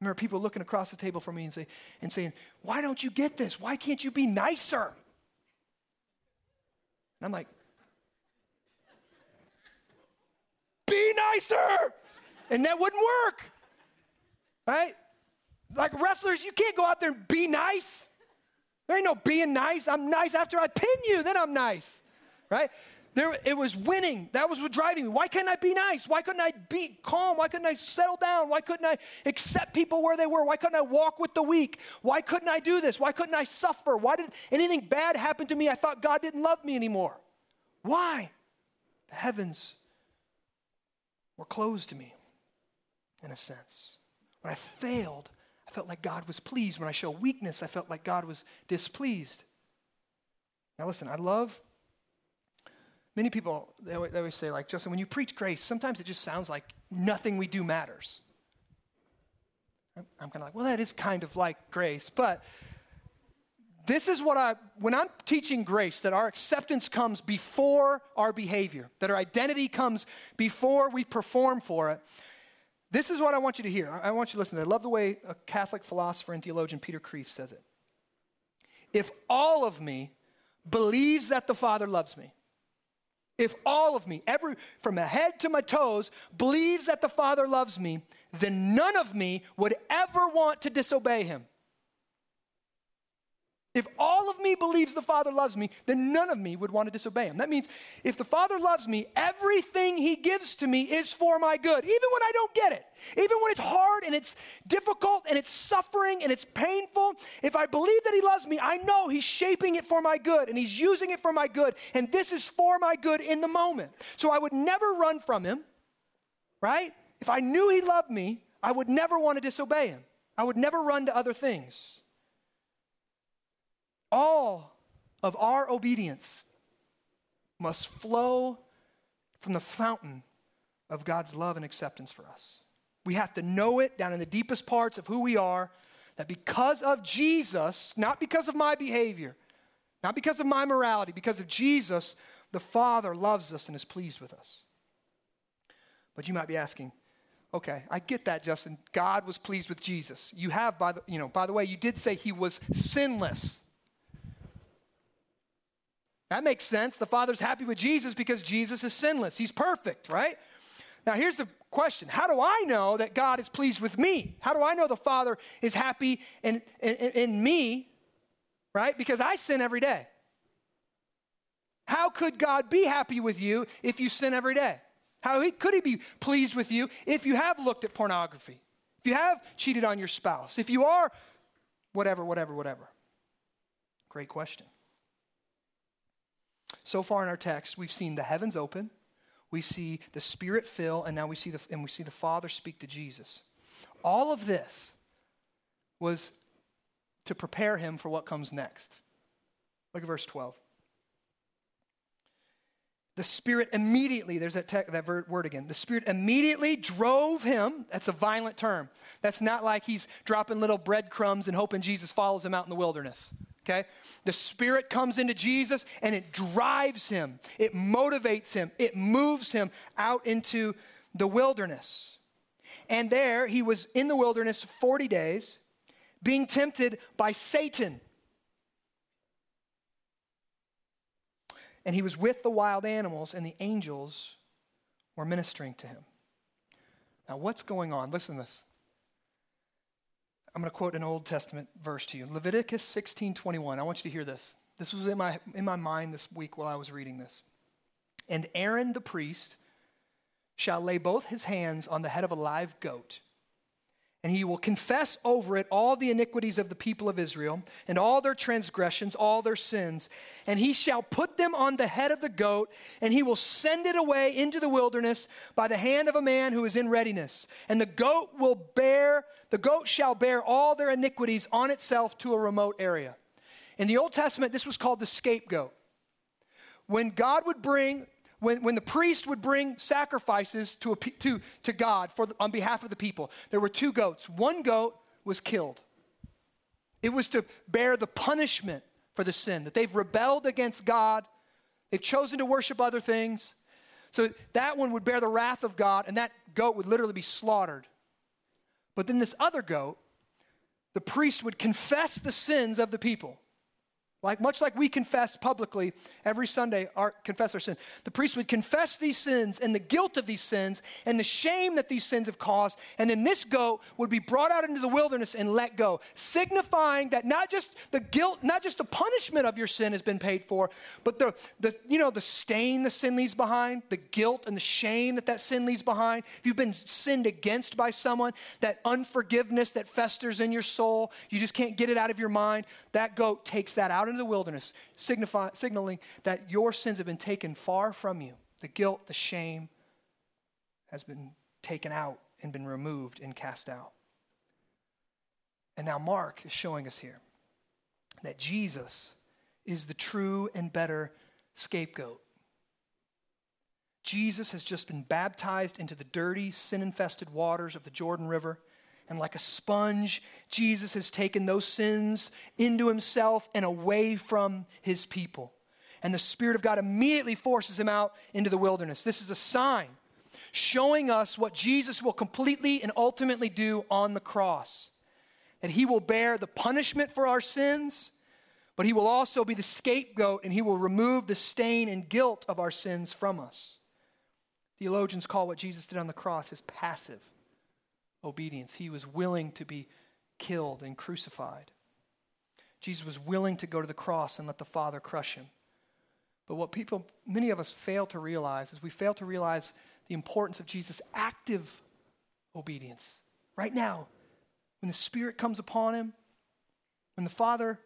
I remember people looking across the table from me and, say, and saying, Why don't you get this? Why can't you be nicer? And I'm like, be nicer. And that wouldn't work. Right? Like wrestlers, you can't go out there and be nice. There ain't no being nice. I'm nice after I pin you, then I'm nice. Right? There, it was winning. That was what driving me. Why couldn't I be nice? Why couldn't I be calm? Why couldn't I settle down? Why couldn't I accept people where they were? Why couldn't I walk with the weak? Why couldn't I do this? Why couldn't I suffer? Why did anything bad happen to me? I thought God didn't love me anymore. Why? The heavens were closed to me, in a sense. When I failed, I felt like God was pleased. When I show weakness, I felt like God was displeased. Now, listen, I love. Many people, they always, they always say, like, Justin, when you preach grace, sometimes it just sounds like nothing we do matters. I'm, I'm kind of like, well, that is kind of like grace, but this is what I, when I'm teaching grace, that our acceptance comes before our behavior, that our identity comes before we perform for it. This is what I want you to hear. I want you to listen. I love the way a Catholic philosopher and theologian, Peter Kreeft, says it. If all of me believes that the Father loves me, if all of me, every from my head to my toes, believes that the Father loves me, then none of me would ever want to disobey him. If all of me believes the Father loves me, then none of me would want to disobey him. That means if the Father loves me, everything he gives to me is for my good, even when I don't get it. Even when it's hard and it's difficult and it's suffering and it's painful, if I believe that he loves me, I know he's shaping it for my good and he's using it for my good, and this is for my good in the moment. So I would never run from him, right? If I knew he loved me, I would never want to disobey him. I would never run to other things all of our obedience must flow from the fountain of God's love and acceptance for us. We have to know it down in the deepest parts of who we are that because of Jesus, not because of my behavior, not because of my morality, because of Jesus, the Father loves us and is pleased with us. But you might be asking, okay, I get that, Justin. God was pleased with Jesus. You have, by the, you know, by the way, you did say he was sinless. That makes sense. The Father's happy with Jesus because Jesus is sinless. He's perfect, right? Now, here's the question How do I know that God is pleased with me? How do I know the Father is happy in, in, in me, right? Because I sin every day. How could God be happy with you if you sin every day? How could He be pleased with you if you have looked at pornography? If you have cheated on your spouse? If you are whatever, whatever, whatever? Great question. So far in our text, we've seen the heavens open, we see the Spirit fill, and now we see the, and we see the Father speak to Jesus. All of this was to prepare him for what comes next. Look at verse 12. The Spirit immediately, there's that, te- that word again. The Spirit immediately drove him. That's a violent term. That's not like he's dropping little breadcrumbs and hoping Jesus follows him out in the wilderness okay? The Spirit comes into Jesus and it drives him, it motivates him, it moves him out into the wilderness. And there he was in the wilderness 40 days, being tempted by Satan. And he was with the wild animals, and the angels were ministering to him. Now, what's going on? Listen to this. I'm going to quote an Old Testament verse to you. Leviticus 16:21. I want you to hear this. This was in my in my mind this week while I was reading this. And Aaron the priest shall lay both his hands on the head of a live goat and he will confess over it all the iniquities of the people of Israel, and all their transgressions, all their sins. And he shall put them on the head of the goat, and he will send it away into the wilderness by the hand of a man who is in readiness. And the goat will bear, the goat shall bear all their iniquities on itself to a remote area. In the Old Testament, this was called the scapegoat. when God would bring, when, when the priest would bring sacrifices to, a, to, to God for on behalf of the people, there were two goats. One goat was killed, it was to bear the punishment for the sin that they've rebelled against God, they've chosen to worship other things. So that one would bear the wrath of God, and that goat would literally be slaughtered. But then this other goat, the priest would confess the sins of the people. Like much like we confess publicly every Sunday, our, confess our sins. The priest would confess these sins and the guilt of these sins and the shame that these sins have caused, and then this goat would be brought out into the wilderness and let go, signifying that not just the guilt, not just the punishment of your sin has been paid for, but the, the you know the stain the sin leaves behind, the guilt and the shame that that sin leaves behind. If you've been sinned against by someone, that unforgiveness that festers in your soul, you just can't get it out of your mind. That goat takes that out into the wilderness, signify, signaling that your sins have been taken far from you. The guilt, the shame has been taken out and been removed and cast out. And now Mark is showing us here that Jesus is the true and better scapegoat. Jesus has just been baptized into the dirty, sin infested waters of the Jordan River. And like a sponge, Jesus has taken those sins into himself and away from his people. And the Spirit of God immediately forces him out into the wilderness. This is a sign showing us what Jesus will completely and ultimately do on the cross. That he will bear the punishment for our sins, but he will also be the scapegoat and he will remove the stain and guilt of our sins from us. Theologians call what Jesus did on the cross his passive obedience. He was willing to be killed and crucified. Jesus was willing to go to the cross and let the Father crush him. But what people, many of us fail to realize is we fail to realize the importance of Jesus' active obedience. Right now, when the Spirit comes upon him, when the Father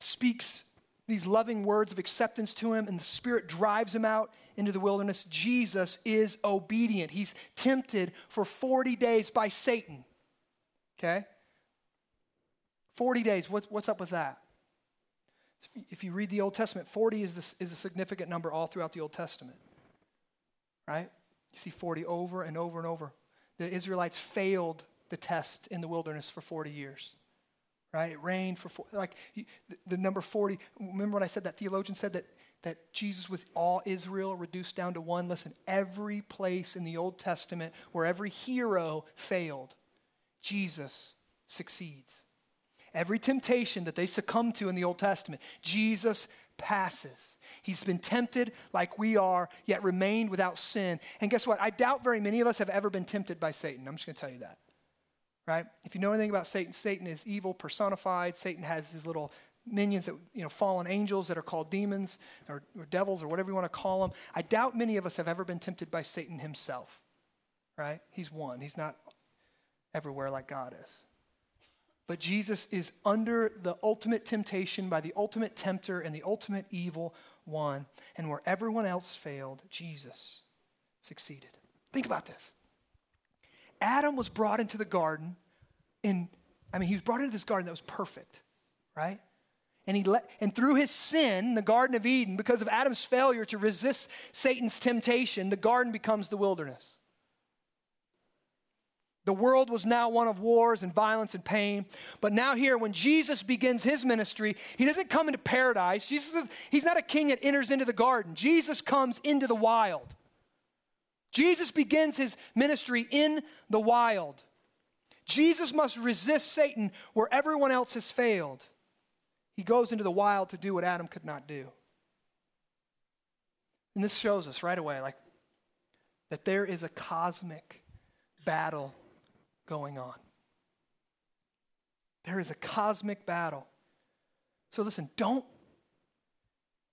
speaks these loving words of acceptance to him, and the Spirit drives him out into the wilderness. Jesus is obedient. He's tempted for 40 days by Satan. Okay? 40 days. What's, up with that? If you read the Old Testament, 40 is, is a significant number all throughout the Old Testament. Right? You see 40 over and over and over. The Israelites failed the test in the wilderness for 40 years right? It rained for, four, like the, the number 40. Remember what I said? That theologian said that, that Jesus was all Israel reduced down to one. Listen, every place in the Old Testament where every hero failed, Jesus succeeds. Every temptation that they succumb to in the Old Testament, Jesus passes. He's been tempted like we are, yet remained without sin. And guess what? I doubt very many of us have ever been tempted by Satan. I'm just going to tell you that right? If you know anything about Satan, Satan is evil personified. Satan has his little minions that, you know, fallen angels that are called demons or, or devils or whatever you want to call them. I doubt many of us have ever been tempted by Satan himself, right? He's one, he's not everywhere like God is. But Jesus is under the ultimate temptation by the ultimate tempter and the ultimate evil one. And where everyone else failed, Jesus succeeded. Think about this. Adam was brought into the garden in, I mean, he was brought into this garden that was perfect, right? And, he let, and through his sin, the Garden of Eden, because of Adam's failure to resist Satan's temptation, the garden becomes the wilderness. The world was now one of wars and violence and pain. But now, here, when Jesus begins his ministry, he doesn't come into paradise. Jesus he's not a king that enters into the garden. Jesus comes into the wild. Jesus begins his ministry in the wild. Jesus must resist Satan where everyone else has failed. He goes into the wild to do what Adam could not do. And this shows us right away like that there is a cosmic battle going on. There is a cosmic battle. So listen, don't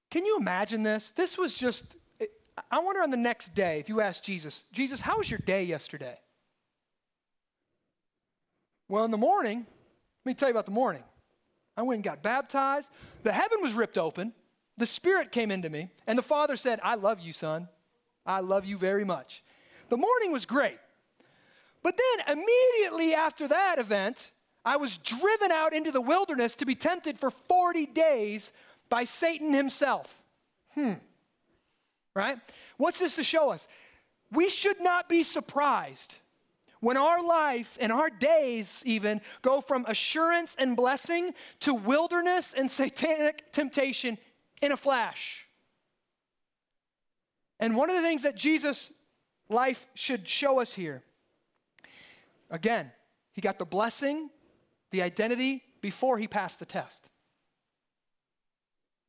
Can you imagine this? This was just I wonder on the next day, if you ask Jesus, Jesus, how was your day yesterday? Well, in the morning, let me tell you about the morning. I went and got baptized. The heaven was ripped open. The Spirit came into me, and the Father said, I love you, son. I love you very much. The morning was great. But then, immediately after that event, I was driven out into the wilderness to be tempted for 40 days by Satan himself. Hmm. Right? What's this to show us? We should not be surprised when our life and our days even go from assurance and blessing to wilderness and satanic temptation in a flash. And one of the things that Jesus' life should show us here again, he got the blessing, the identity before he passed the test.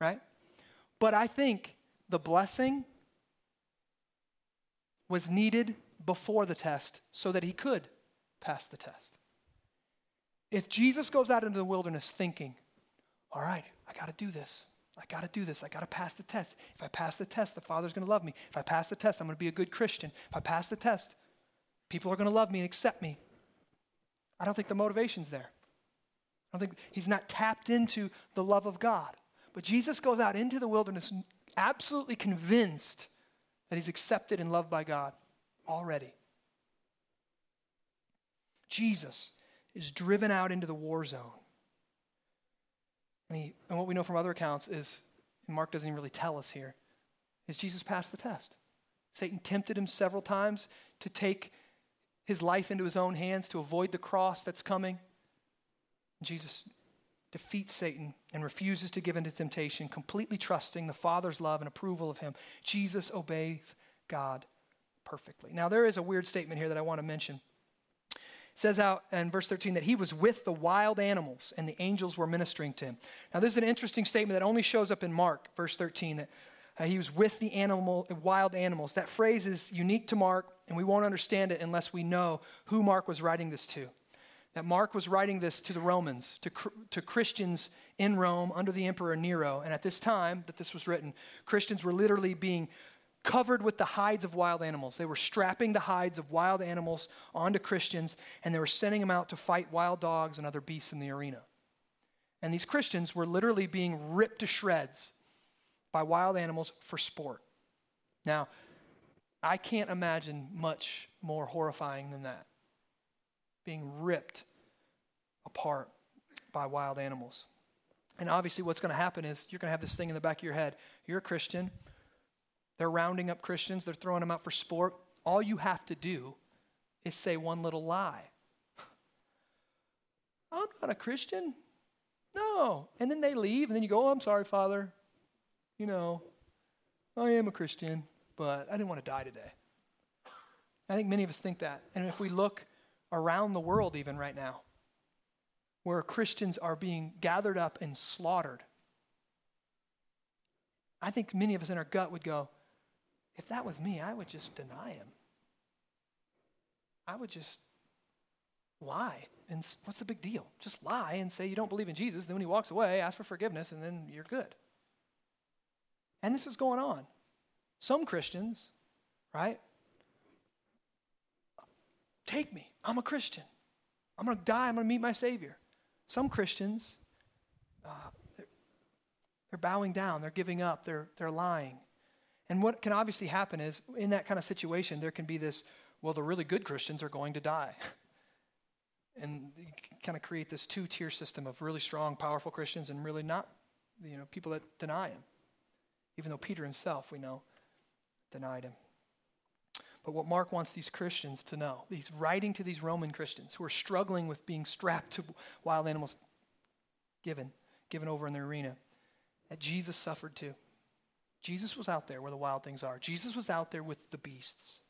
Right? But I think the blessing was needed before the test so that he could pass the test. If Jesus goes out into the wilderness thinking, all right, I got to do this. I got to do this. I got to pass the test. If I pass the test, the Father's going to love me. If I pass the test, I'm going to be a good Christian. If I pass the test, people are going to love me and accept me. I don't think the motivation's there. I don't think he's not tapped into the love of God. But Jesus goes out into the wilderness absolutely convinced that he's accepted and loved by God already. Jesus is driven out into the war zone. And, he, and what we know from other accounts is, Mark doesn't even really tell us here, is Jesus passed the test. Satan tempted him several times to take his life into his own hands to avoid the cross that's coming. Jesus defeats Satan and refuses to give in to temptation, completely trusting the Father's love and approval of him. Jesus obeys God perfectly. Now, there is a weird statement here that I want to mention. It says out in verse 13 that he was with the wild animals and the angels were ministering to him. Now, this is an interesting statement that only shows up in Mark, verse 13, that uh, he was with the animal, wild animals. That phrase is unique to Mark, and we won't understand it unless we know who Mark was writing this to. That Mark was writing this to the Romans, to, to Christians in Rome under the Emperor Nero. And at this time that this was written, Christians were literally being covered with the hides of wild animals. They were strapping the hides of wild animals onto Christians, and they were sending them out to fight wild dogs and other beasts in the arena. And these Christians were literally being ripped to shreds by wild animals for sport. Now, I can't imagine much more horrifying than that. Being ripped apart by wild animals. And obviously, what's going to happen is you're going to have this thing in the back of your head. You're a Christian. They're rounding up Christians, they're throwing them out for sport. All you have to do is say one little lie. (laughs) I'm not a Christian. No. And then they leave, and then you go, Oh, I'm sorry, Father you know, I am a Christian, but I didn't want to die today. I think many of us think that. And if we look around the world, even right now, where Christians are being gathered up and slaughtered, I think many of us in our gut would go, if that was me, I would just deny him. I would just lie. And what's the big deal? Just lie and say you don't believe in Jesus. Then when he walks away, ask for forgiveness, and then you're good. And this is going on. Some Christians, right? Take me. I'm a Christian. I'm going to die. I'm going to meet my Savior. Some Christians, uh, they're, they're bowing down. They're giving up. They're, they're lying. And what can obviously happen is, in that kind of situation, there can be this well, the really good Christians are going to die. (laughs) and kind of create this two tier system of really strong, powerful Christians and really not, you know, people that deny Him even though Peter himself, we know, denied him. But what Mark wants these Christians to know, he's writing to these Roman Christians who are struggling with being strapped to wild animals given, given over in the arena, that Jesus suffered too. Jesus was out there where the wild things are. Jesus was out there with the beasts.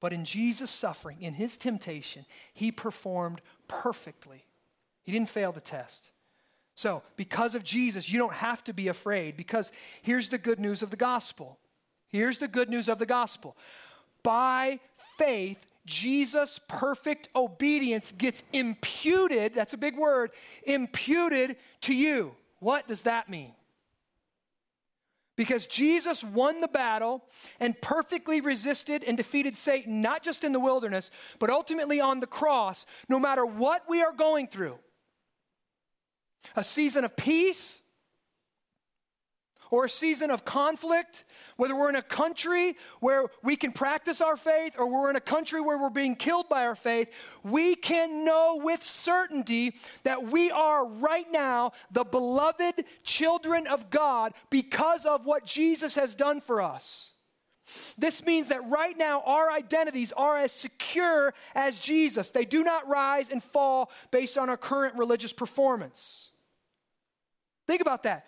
But in Jesus' suffering, in his temptation, he performed perfectly. He didn't fail the test. So, because of Jesus, you don't have to be afraid because here's the good news of the gospel. Here's the good news of the gospel. By faith, Jesus' perfect obedience gets imputed, that's a big word, imputed to you. What does that mean? Because Jesus won the battle and perfectly resisted and defeated Satan, not just in the wilderness, but ultimately on the cross, no matter what we are going through a season of peace or a season of conflict, whether we're in a country where we can practice our faith or we're in a country where we're being killed by our faith, we can know with certainty that we are right now the beloved children of God because of what Jesus has done for us. This means that right now our identities are as secure as Jesus. They do not rise and fall based on our current religious performance. Think about that.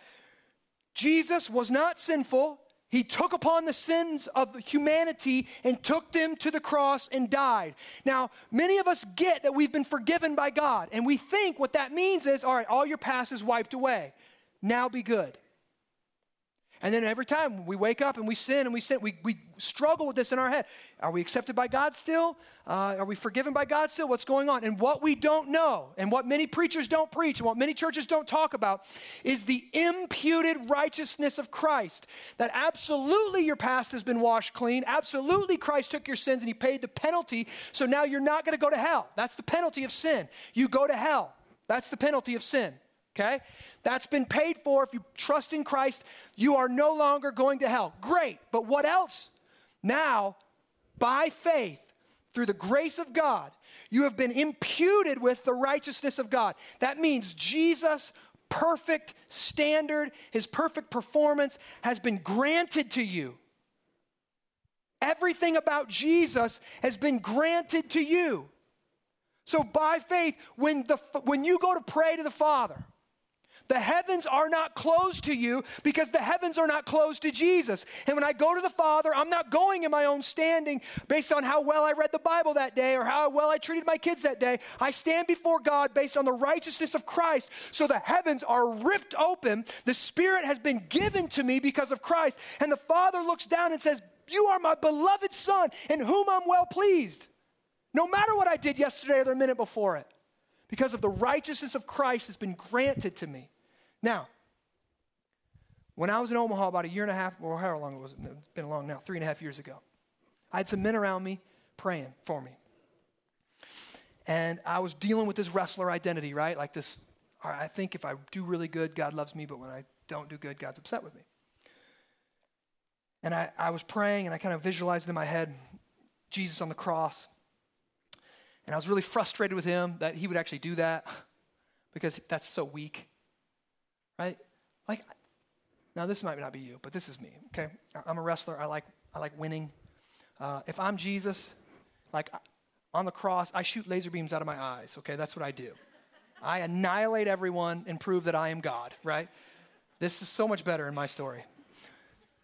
Jesus was not sinful. He took upon the sins of humanity and took them to the cross and died. Now, many of us get that we've been forgiven by God, and we think what that means is all right, all your past is wiped away. Now be good. And then every time we wake up and we sin and we sin, we, we struggle with this in our head. Are we accepted by God still? Uh, are we forgiven by God still? What's going on? And what we don't know, and what many preachers don't preach, and what many churches don't talk about, is the imputed righteousness of Christ. That absolutely your past has been washed clean. Absolutely Christ took your sins and he paid the penalty. So now you're not going to go to hell. That's the penalty of sin. You go to hell. That's the penalty of sin. Okay? That's been paid for. If you trust in Christ, you are no longer going to hell. Great. But what else? Now, by faith, through the grace of God, you have been imputed with the righteousness of God. That means Jesus' perfect standard, his perfect performance has been granted to you. Everything about Jesus has been granted to you. So by faith, when, the, when you go to pray to the Father, the heavens are not closed to you because the heavens are not closed to Jesus. And when I go to the Father, I'm not going in my own standing based on how well I read the Bible that day or how well I treated my kids that day. I stand before God based on the righteousness of Christ. So the heavens are ripped open. The Spirit has been given to me because of Christ. And the Father looks down and says, You are my beloved Son in whom I'm well pleased. No matter what I did yesterday or the minute before it because of the righteousness of Christ has been granted to me. Now, when I was in Omaha about a year and a half, or however long it was, it's been long now, three and a half years ago, I had some men around me praying for me. And I was dealing with this wrestler identity, right? Like this, I think if I do really good, God loves me, but when I don't do good, God's upset with me. And I, I was praying and I kind of visualized in my head Jesus on the cross. And I was really frustrated with him that he would actually do that (laughs) because that's so weak right? Like, now this might not be you, but this is me, okay? I'm a wrestler. I like, I like winning. Uh, if I'm Jesus, like on the cross, I shoot laser beams out of my eyes, okay? That's what I do. I annihilate everyone and prove that I am God, right? This is so much better in my story.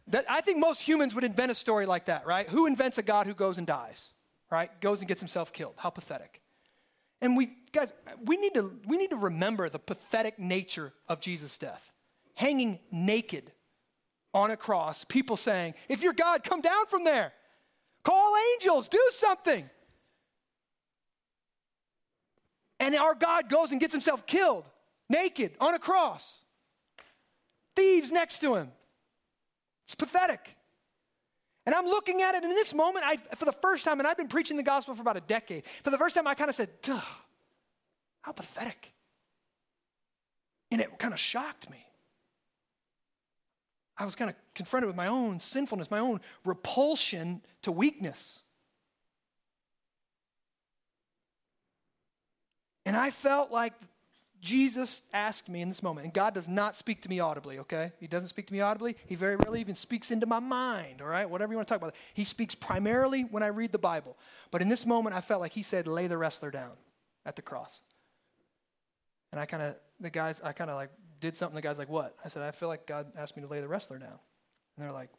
That I think most humans would invent a story like that, right? Who invents a God who goes and dies, right? Goes and gets himself killed. How pathetic. And we, guys, we need to, we need to remember the pathetic nature of Jesus' death. Hanging naked on a cross, people saying, If you're God, come down from there. Call angels, do something. And our God goes and gets himself killed, naked, on a cross. Thieves next to him. It's pathetic. And I'm looking at it, and in this moment, I, for the first time, and I've been preaching the gospel for about a decade, for the first time, I kind of said, Duh, how pathetic. And it kind of shocked me. I was kind of confronted with my own sinfulness, my own repulsion to weakness. And I felt like Jesus asked me in this moment, and God does not speak to me audibly, okay? He doesn't speak to me audibly. He very rarely even speaks into my mind, all right? Whatever you want to talk about. He speaks primarily when I read the Bible. But in this moment, I felt like He said, lay the wrestler down at the cross. And I kind of, the guys, I kind of like did something. The guy's like, what? I said, I feel like God asked me to lay the wrestler down. And they're like,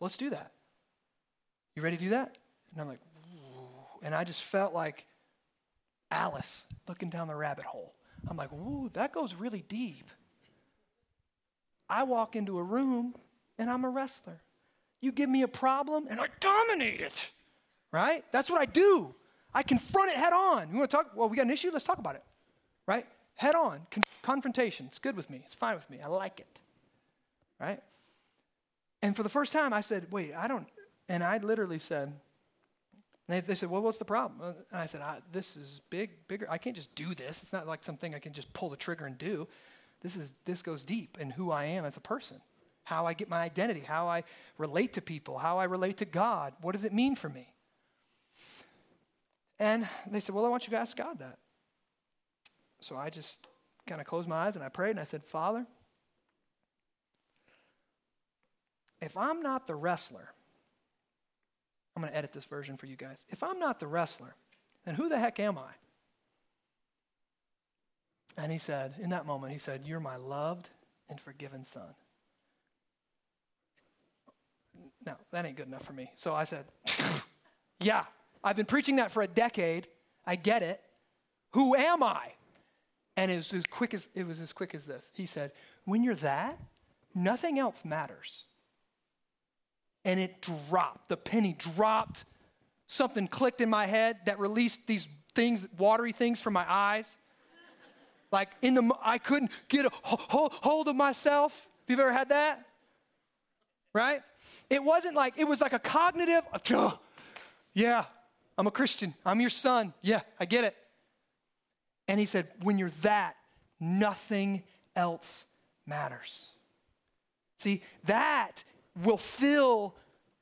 let's do that. You ready to do that? And I'm like, Ooh. and I just felt like Alice looking down the rabbit hole. I'm like, ooh, that goes really deep. I walk into a room and I'm a wrestler. You give me a problem and I dominate it. Right? That's what I do. I confront it head on. You want to talk? Well, we got an issue? Let's talk about it. Right? Head on. Con- confrontation. It's good with me. It's fine with me. I like it. Right? And for the first time, I said, wait, I don't. And I literally said, they, they, said, Well, what's the problem? Uh, and I said, I, This is big, bigger. I can't just do this. It's not like something I can just pull the trigger and do. This, is, this goes deep in who I am as a person, how I get my identity, how I relate to people, how I relate to God. What does it mean for me? And they said, Well, I want you to ask God that. So I just kind of closed my eyes and I prayed and I said, Father, if I'm not the wrestler, I'm going to edit this version for you guys. If I'm not the wrestler, then who the heck am I? And he said, in that moment, he said, You're my loved and forgiven son. No, that ain't good enough for me. So I said, (laughs) Yeah, I've been preaching that for a decade. I get it. Who am I? And it was as quick as it was as quick as this. He said, When you're that, nothing else matters. And it dropped. The penny dropped. Something clicked in my head that released these things, watery things from my eyes. Like in the, I couldn't get a hold of myself. Have you ever had that? Right? It wasn't like, it was like a cognitive, yeah, I'm a Christian. I'm your son. Yeah, I get it. And he said, when you're that, nothing else matters. See, that will fill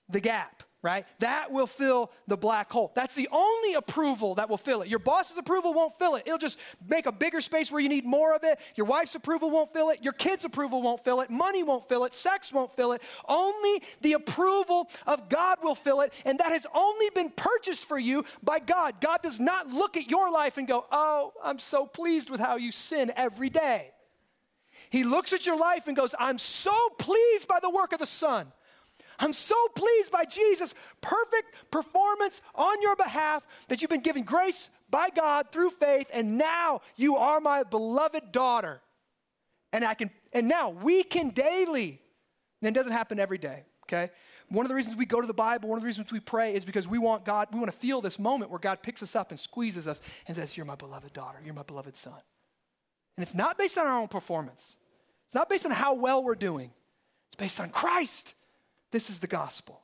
the gap right? That will fill the black hole. That's the only approval that will fill it. Your boss's approval won't fill it. It'll just make a bigger space where you need more of it. Your wife's approval won't fill it. Your kids' approval won't fill it. Money won't fill it. Sex won't fill it. Only the approval of God will fill it. And that has only been purchased for you by God. God does not look at your life and go, Oh, I'm so pleased with how you sin every day. He looks at your life and goes, I'm so pleased by the work of the Son. I'm so pleased by Jesus' perfect performance on your behalf that you've been given grace by God through faith, and now you are my beloved daughter. And I can, and now we can daily, and it doesn't happen every day, okay? One of the reasons we go to the Bible, one of the reasons we pray is because we want God, we want to feel this moment where God picks us up and squeezes us and says, You're my beloved daughter, you're my beloved son. And it's not based on our own performance, it's not based on how well we're doing, it's based on Christ. This is the gospel.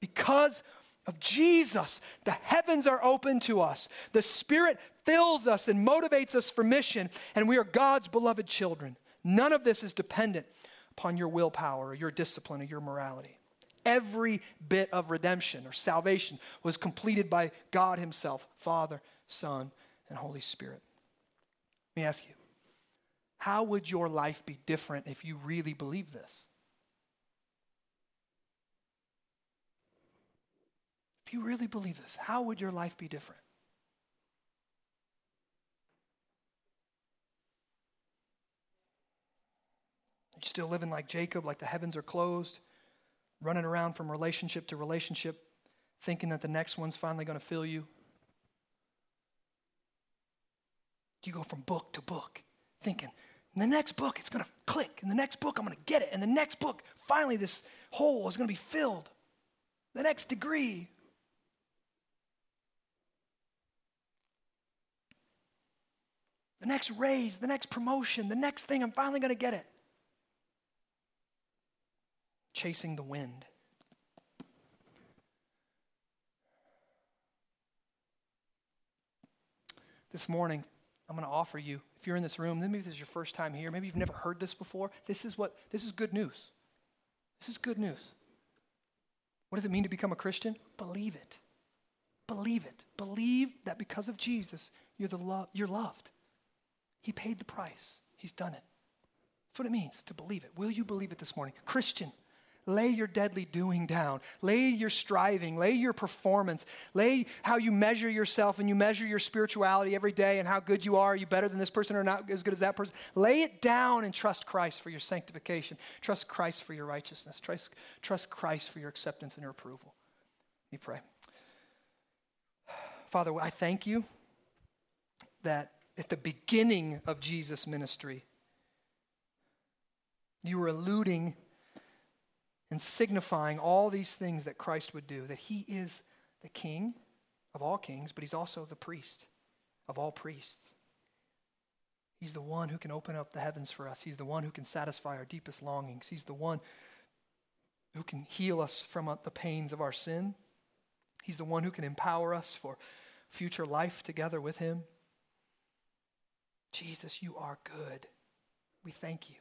Because of Jesus, the heavens are open to us. The Spirit fills us and motivates us for mission, and we are God's beloved children. None of this is dependent upon your willpower or your discipline or your morality. Every bit of redemption or salvation was completed by God Himself Father, Son, and Holy Spirit. Let me ask you how would your life be different if you really believe this? If you really believe this, how would your life be different? You're still living like Jacob, like the heavens are closed, running around from relationship to relationship, thinking that the next one's finally going to fill you. You go from book to book, thinking, in the next book, it's going to click. In the next book, I'm going to get it. In the next book, finally, this hole is going to be filled. The next degree, the next raise, the next promotion, the next thing, I'm finally going to get it. Chasing the wind. This morning, I'm going to offer you, if you're in this room, maybe this is your first time here, maybe you've never heard this before, this is what, this is good news. This is good news. What does it mean to become a Christian? Believe it. Believe it. Believe that because of Jesus, you're, the lo- you're loved. He paid the price, He's done it. That's what it means to believe it. Will you believe it this morning? Christian, lay your deadly doing down. Lay your striving. Lay your performance. Lay how you measure yourself and you measure your spirituality every day and how good you are. Are you better than this person or not as good as that person? Lay it down and trust Christ for your sanctification. Trust Christ for your righteousness. Trust, trust Christ for your acceptance and your approval. Let me pray. Father, I thank you that at the beginning of Jesus' ministry, you were alluding and signifying all these things that Christ would do that he is the king of all kings, but he's also the priest of all priests. He's the one who can open up the heavens for us. He's the one who can satisfy our deepest longings. He's the one who can heal us from the pains of our sin. He's the one who can empower us for future life together with him. Jesus, you are good. We thank you.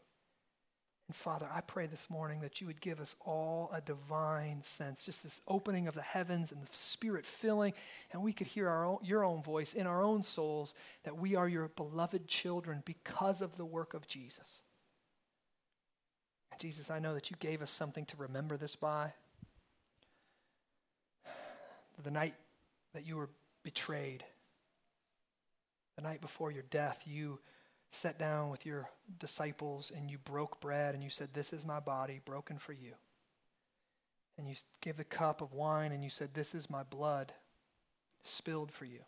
And Father, I pray this morning that you would give us all a divine sense, just this opening of the heavens and the Spirit filling, and we could hear our own, your own voice in our own souls that we are your beloved children because of the work of Jesus. And Jesus, I know that you gave us something to remember this by. the night that you were betrayed, the night before your death, you sat down with your disciples and you broke bread and you said, This is my body broken for you. And you gave the cup of wine and you said, This is my blood spilled for you.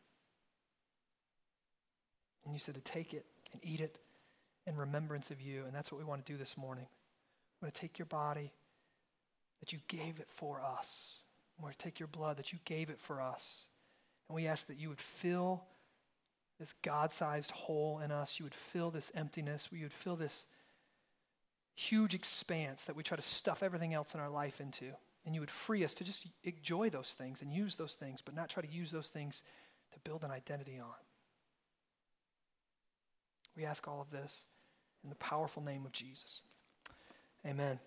And you said to take it and eat it in remembrance of you. And that's what we want to do this morning. We want to take your body that you gave it for us. We want to take your blood that you gave it for us. And we ask that you would fill this God sized hole in us. You would fill this emptiness. You would fill this huge expanse that we try to stuff everything else in our life into. And you would free us to just enjoy those things and use those things, but not try to use those things to build an identity on. We ask all of this in the powerful name of Jesus. Amen.